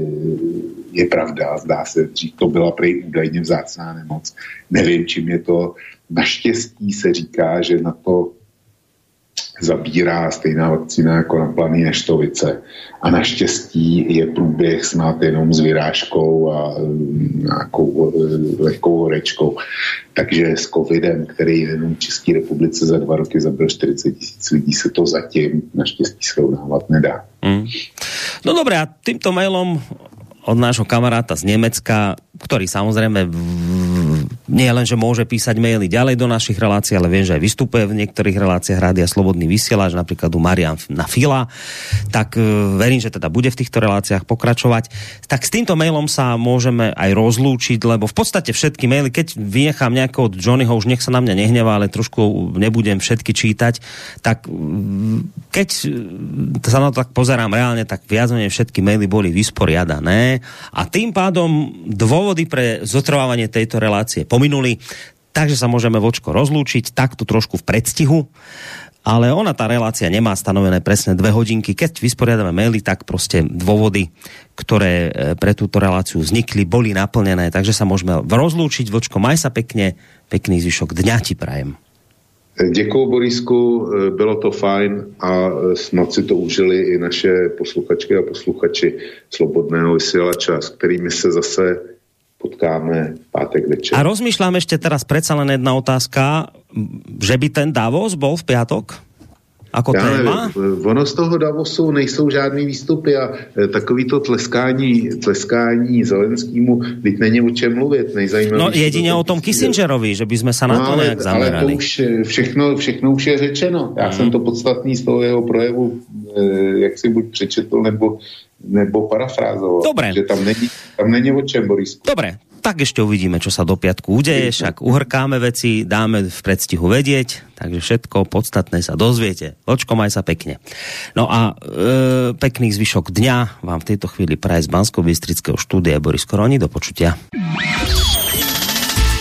je pravda. Zdá se, že to byla prej údajně vzácná nemoc. Nevím, čím je to. Naštěstí se říká, že na to zabírá stejná vakcína jako na planý neštovice. A naštěstí je průběh snad jenom s vyrážkou a mm, nějakou e, lehkou horečkou. Takže s covidem, který jenom v České republice za dva roky zabil 40 tisíc lidí, se to zatím naštěstí srovnávat nedá. Mm. No dobré, a týmto mailom od nášho kamaráta z Nemecka, ktorý samozrejme nie len, že môže písať maily ďalej do našich relácií, ale viem, že aj vystupuje v niektorých reláciách Rádia Slobodný vysielač, napríklad u Marian na Fila, tak e, verím, že teda bude v týchto reláciách pokračovať. Tak s týmto mailom sa môžeme aj rozlúčiť, lebo v podstate všetky maily, keď vynechám nejakého od Johnnyho, už nech sa na mňa nehnevá, ale trošku nebudem všetky čítať, tak keď sa na to tak pozerám reálne, tak viac menej všetky maily boli vysporiadané a tým pádom dôvody pre zotrvávanie tejto relácie pominuli, takže sa môžeme vočko rozlúčiť takto trošku v predstihu, ale ona tá relácia nemá stanovené presne dve hodinky. Keď vysporiadame maily, tak proste dôvody, ktoré e, pre túto reláciu vznikli, boli naplnené, takže sa môžeme rozlúčiť. Vočko, maj sa pekne, pekný zvyšok dňa ti prajem. Děkuji Borisku, e, bylo to fajn a e, snad si to užili i naše posluchačky a posluchači Slobodného vysielača, s kterými se zase potkáme pátek večer. A rozmýšľam ešte teraz predsa len jedna otázka, že by ten Davos bol v piatok? Ako Já téma? Nevím, ono z toho Davosu nejsou žádný výstupy a e, takový to tleskání, tleskání Zelenskýmu, byť není o čem mluvit, nejzajímavější. No jedině o tom Kissingerovi, že by jsme se na no, to ale, nějak zamerali. Ale to už e, všechno, všechno už je řečeno. Já mm. jsem to podstatný z toho jeho projevu, e, jak si buď přečetl, nebo nebo parafrázovať. Dobre. Že tam není, tam není o čem, Boris. Dobre, tak ešte uvidíme, čo sa do piatku udeje, však uhrkáme veci, dáme v predstihu vedieť, takže všetko podstatné sa dozviete. Očko, maj sa pekne. No a e, pekný zvyšok dňa vám v tejto chvíli praje z bansko štúdia Boris Koroni. Do počutia.